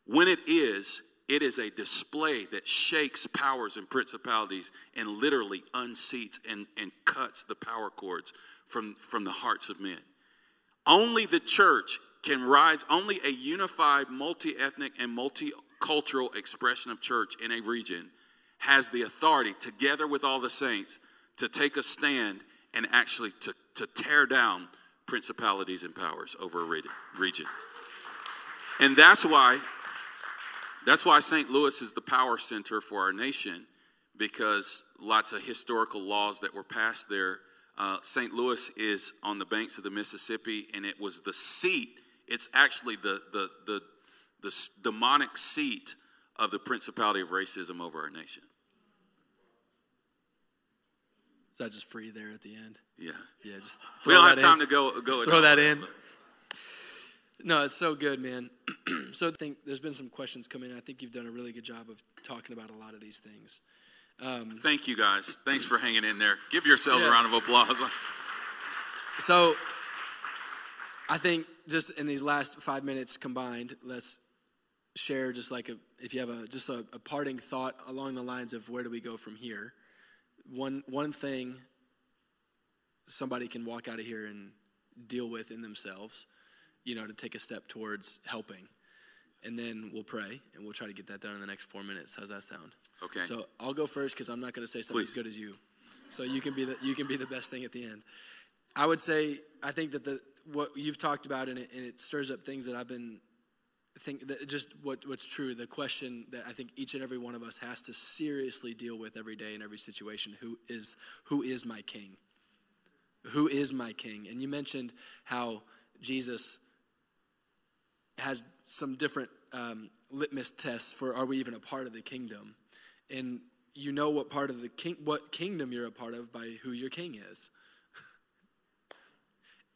When it is, it is a display that shakes powers and principalities and literally unseats and, and cuts the power cords from, from the hearts of men. Only the church can rise, only a unified, multi ethnic, and multicultural expression of church in a region has the authority, together with all the saints, to take a stand and actually to, to tear down principalities and powers over a region. And that's why that's why St. Louis is the power center for our nation because lots of historical laws that were passed there uh, St. Louis is on the banks of the Mississippi, and it was the seat. It's actually the, the, the, the demonic seat of the principality of racism over our nation. Is that just free there at the end? Yeah. Yeah. Just we don't have time in. to go. go throw that in. No, it's so good, man. so I think there's been some questions coming. I think you've done a really good job of talking about a lot of these things. Um, Thank you guys. Thanks for hanging in there. Give yourselves yeah. a round of applause. so, I think just in these last five minutes combined, let's share just like a, if you have a just a, a parting thought along the lines of where do we go from here. One one thing somebody can walk out of here and deal with in themselves, you know, to take a step towards helping and then we'll pray and we'll try to get that done in the next four minutes. How's that sound? Okay. So I'll go first because I'm not going to say something Please. as good as you. So you can be the you can be the best thing at the end. I would say I think that the what you've talked about and it, and it stirs up things that I've been think that just what, what's true the question that i think each and every one of us has to seriously deal with every day in every situation who is who is my king? Who is my king? And you mentioned how jesus has some different um, litmus tests for are we even a part of the kingdom? And you know what part of the king what kingdom you're a part of by who your king is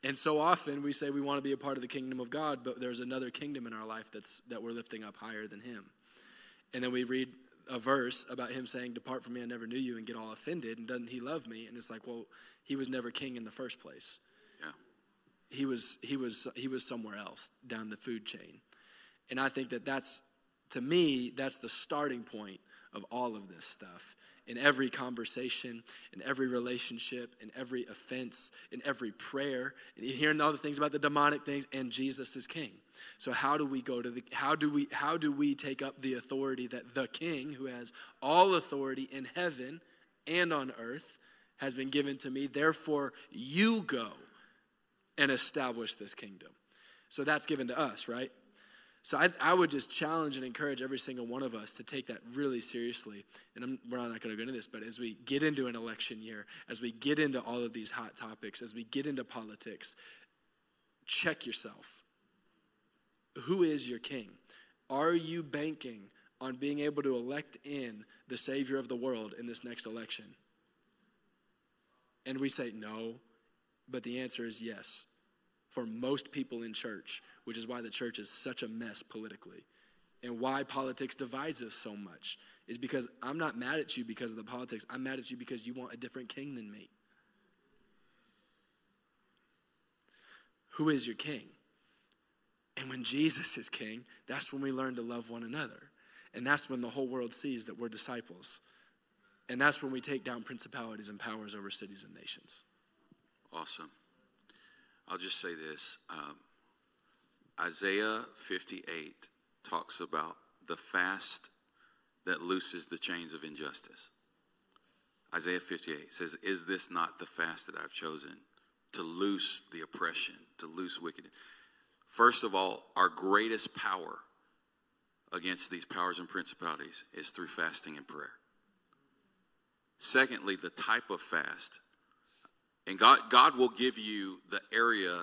and so often we say we want to be a part of the kingdom of God, but there's another kingdom in our life that's that we're lifting up higher than him. And then we read a verse about him saying, Depart from me, I never knew you, and get all offended, and doesn't he love me? And it's like, well, he was never king in the first place. Yeah. He was he was he was somewhere else down the food chain. And I think that that's to me, that's the starting point of all of this stuff in every conversation, in every relationship, in every offense, in every prayer, and hearing all the things about the demonic things, and Jesus is king. So how do we go to the how do we how do we take up the authority that the king who has all authority in heaven and on earth has been given to me, therefore you go and establish this kingdom. So that's given to us, right? So I, I, would just challenge and encourage every single one of us to take that really seriously. And I'm, we're not going to go into this, but as we get into an election year, as we get into all of these hot topics, as we get into politics, check yourself. Who is your king? Are you banking on being able to elect in the Savior of the world in this next election? And we say no, but the answer is yes for most people in church, which is why the church is such a mess politically. And why politics divides us so much is because I'm not mad at you because of the politics. I'm mad at you because you want a different king than me. Who is your king? And when Jesus is king, that's when we learn to love one another. And that's when the whole world sees that we're disciples. And that's when we take down principalities and powers over cities and nations. Awesome. I'll just say this um, Isaiah 58 talks about the fast that looses the chains of injustice. Isaiah 58 says, Is this not the fast that I've chosen to loose the oppression, to loose wickedness? First of all, our greatest power against these powers and principalities is through fasting and prayer. Secondly, the type of fast and God, God will give you the area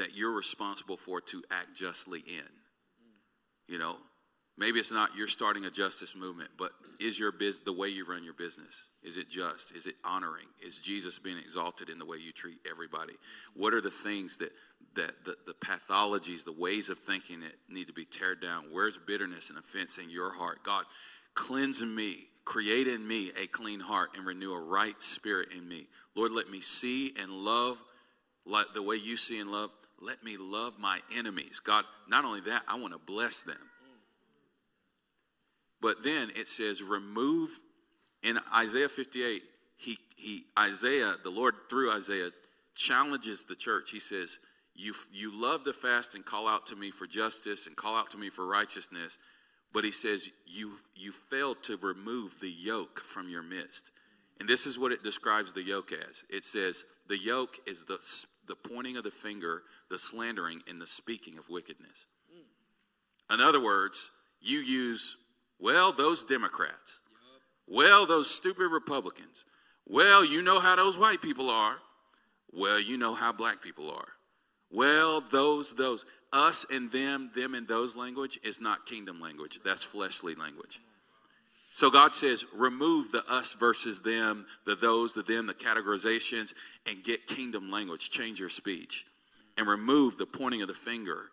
that you're responsible for to act justly in. You know, maybe it's not you're starting a justice movement, but is your biz, the way you run your business is it just? Is it honoring? Is Jesus being exalted in the way you treat everybody? What are the things that that the, the pathologies, the ways of thinking that need to be teared down? Where's bitterness and offense in your heart? God, cleanse me, create in me a clean heart, and renew a right spirit in me. Lord, let me see and love like the way you see and love. Let me love my enemies. God, not only that, I want to bless them. But then it says, remove in Isaiah 58, he, he Isaiah, the Lord through Isaiah, challenges the church. He says, you, you love to fast and call out to me for justice and call out to me for righteousness, but he says, you, you failed to remove the yoke from your midst. And this is what it describes the yoke as it says, the yoke is the, the pointing of the finger, the slandering, and the speaking of wickedness. In other words, you use, well, those Democrats, well, those stupid Republicans, well, you know how those white people are, well, you know how black people are, well, those, those. Us and them, them and those language is not kingdom language, that's fleshly language. So God says, remove the us versus them, the those, the them, the categorizations, and get kingdom language. Change your speech and remove the pointing of the finger.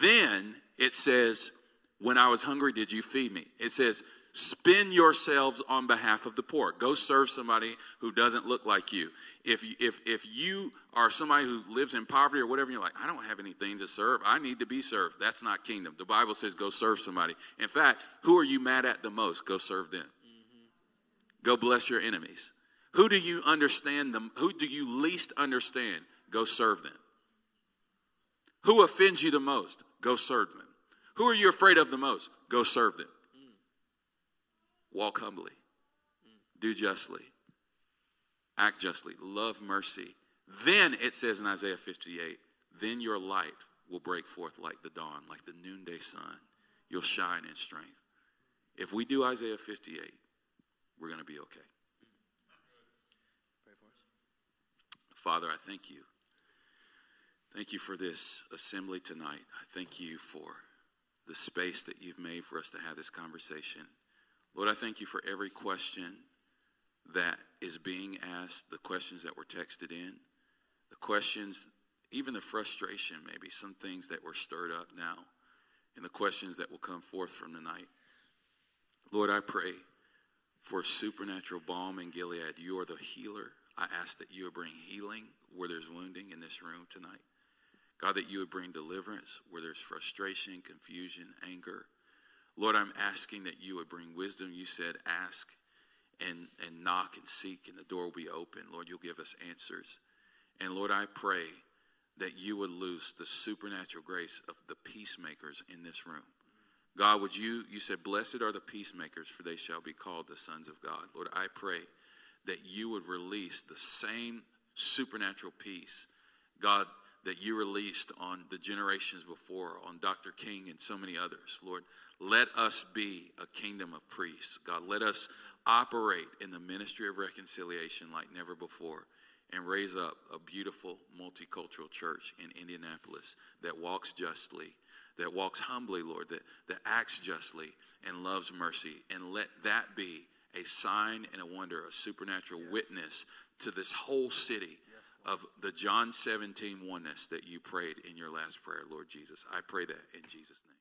Then it says, when I was hungry, did you feed me? It says, spend yourselves on behalf of the poor. Go serve somebody who doesn't look like you. If, if, if you are somebody who lives in poverty or whatever, you're like, I don't have anything to serve. I need to be served. That's not kingdom. The Bible says go serve somebody. In fact, who are you mad at the most? Go serve them. Mm-hmm. Go bless your enemies. Who do you understand them? Who do you least understand? Go serve them. Who offends you the most? Go serve them. Who are you afraid of the most? Go serve them. Walk humbly, do justly, act justly, love mercy. Then it says in Isaiah 58, then your light will break forth like the dawn, like the noonday sun. You'll shine in strength. If we do Isaiah 58, we're going to be okay. Father, I thank you. Thank you for this assembly tonight. I thank you for the space that you've made for us to have this conversation. Lord, I thank you for every question that is being asked, the questions that were texted in, the questions, even the frustration, maybe some things that were stirred up now, and the questions that will come forth from tonight. Lord, I pray for supernatural balm in Gilead. You are the healer. I ask that you would bring healing where there's wounding in this room tonight. God, that you would bring deliverance where there's frustration, confusion, anger. Lord, I'm asking that you would bring wisdom. You said, ask and, and knock and seek, and the door will be open. Lord, you'll give us answers. And Lord, I pray that you would loose the supernatural grace of the peacemakers in this room. God, would you, you said, blessed are the peacemakers, for they shall be called the sons of God. Lord, I pray that you would release the same supernatural peace, God, that you released on the generations before, on Dr. King and so many others. Lord, let us be a kingdom of priests. God, let us operate in the ministry of reconciliation like never before and raise up a beautiful multicultural church in Indianapolis that walks justly, that walks humbly, Lord, that, that acts justly and loves mercy. And let that be a sign and a wonder, a supernatural yes. witness to this whole city of the John 17 oneness that you prayed in your last prayer, Lord Jesus. I pray that in Jesus' name.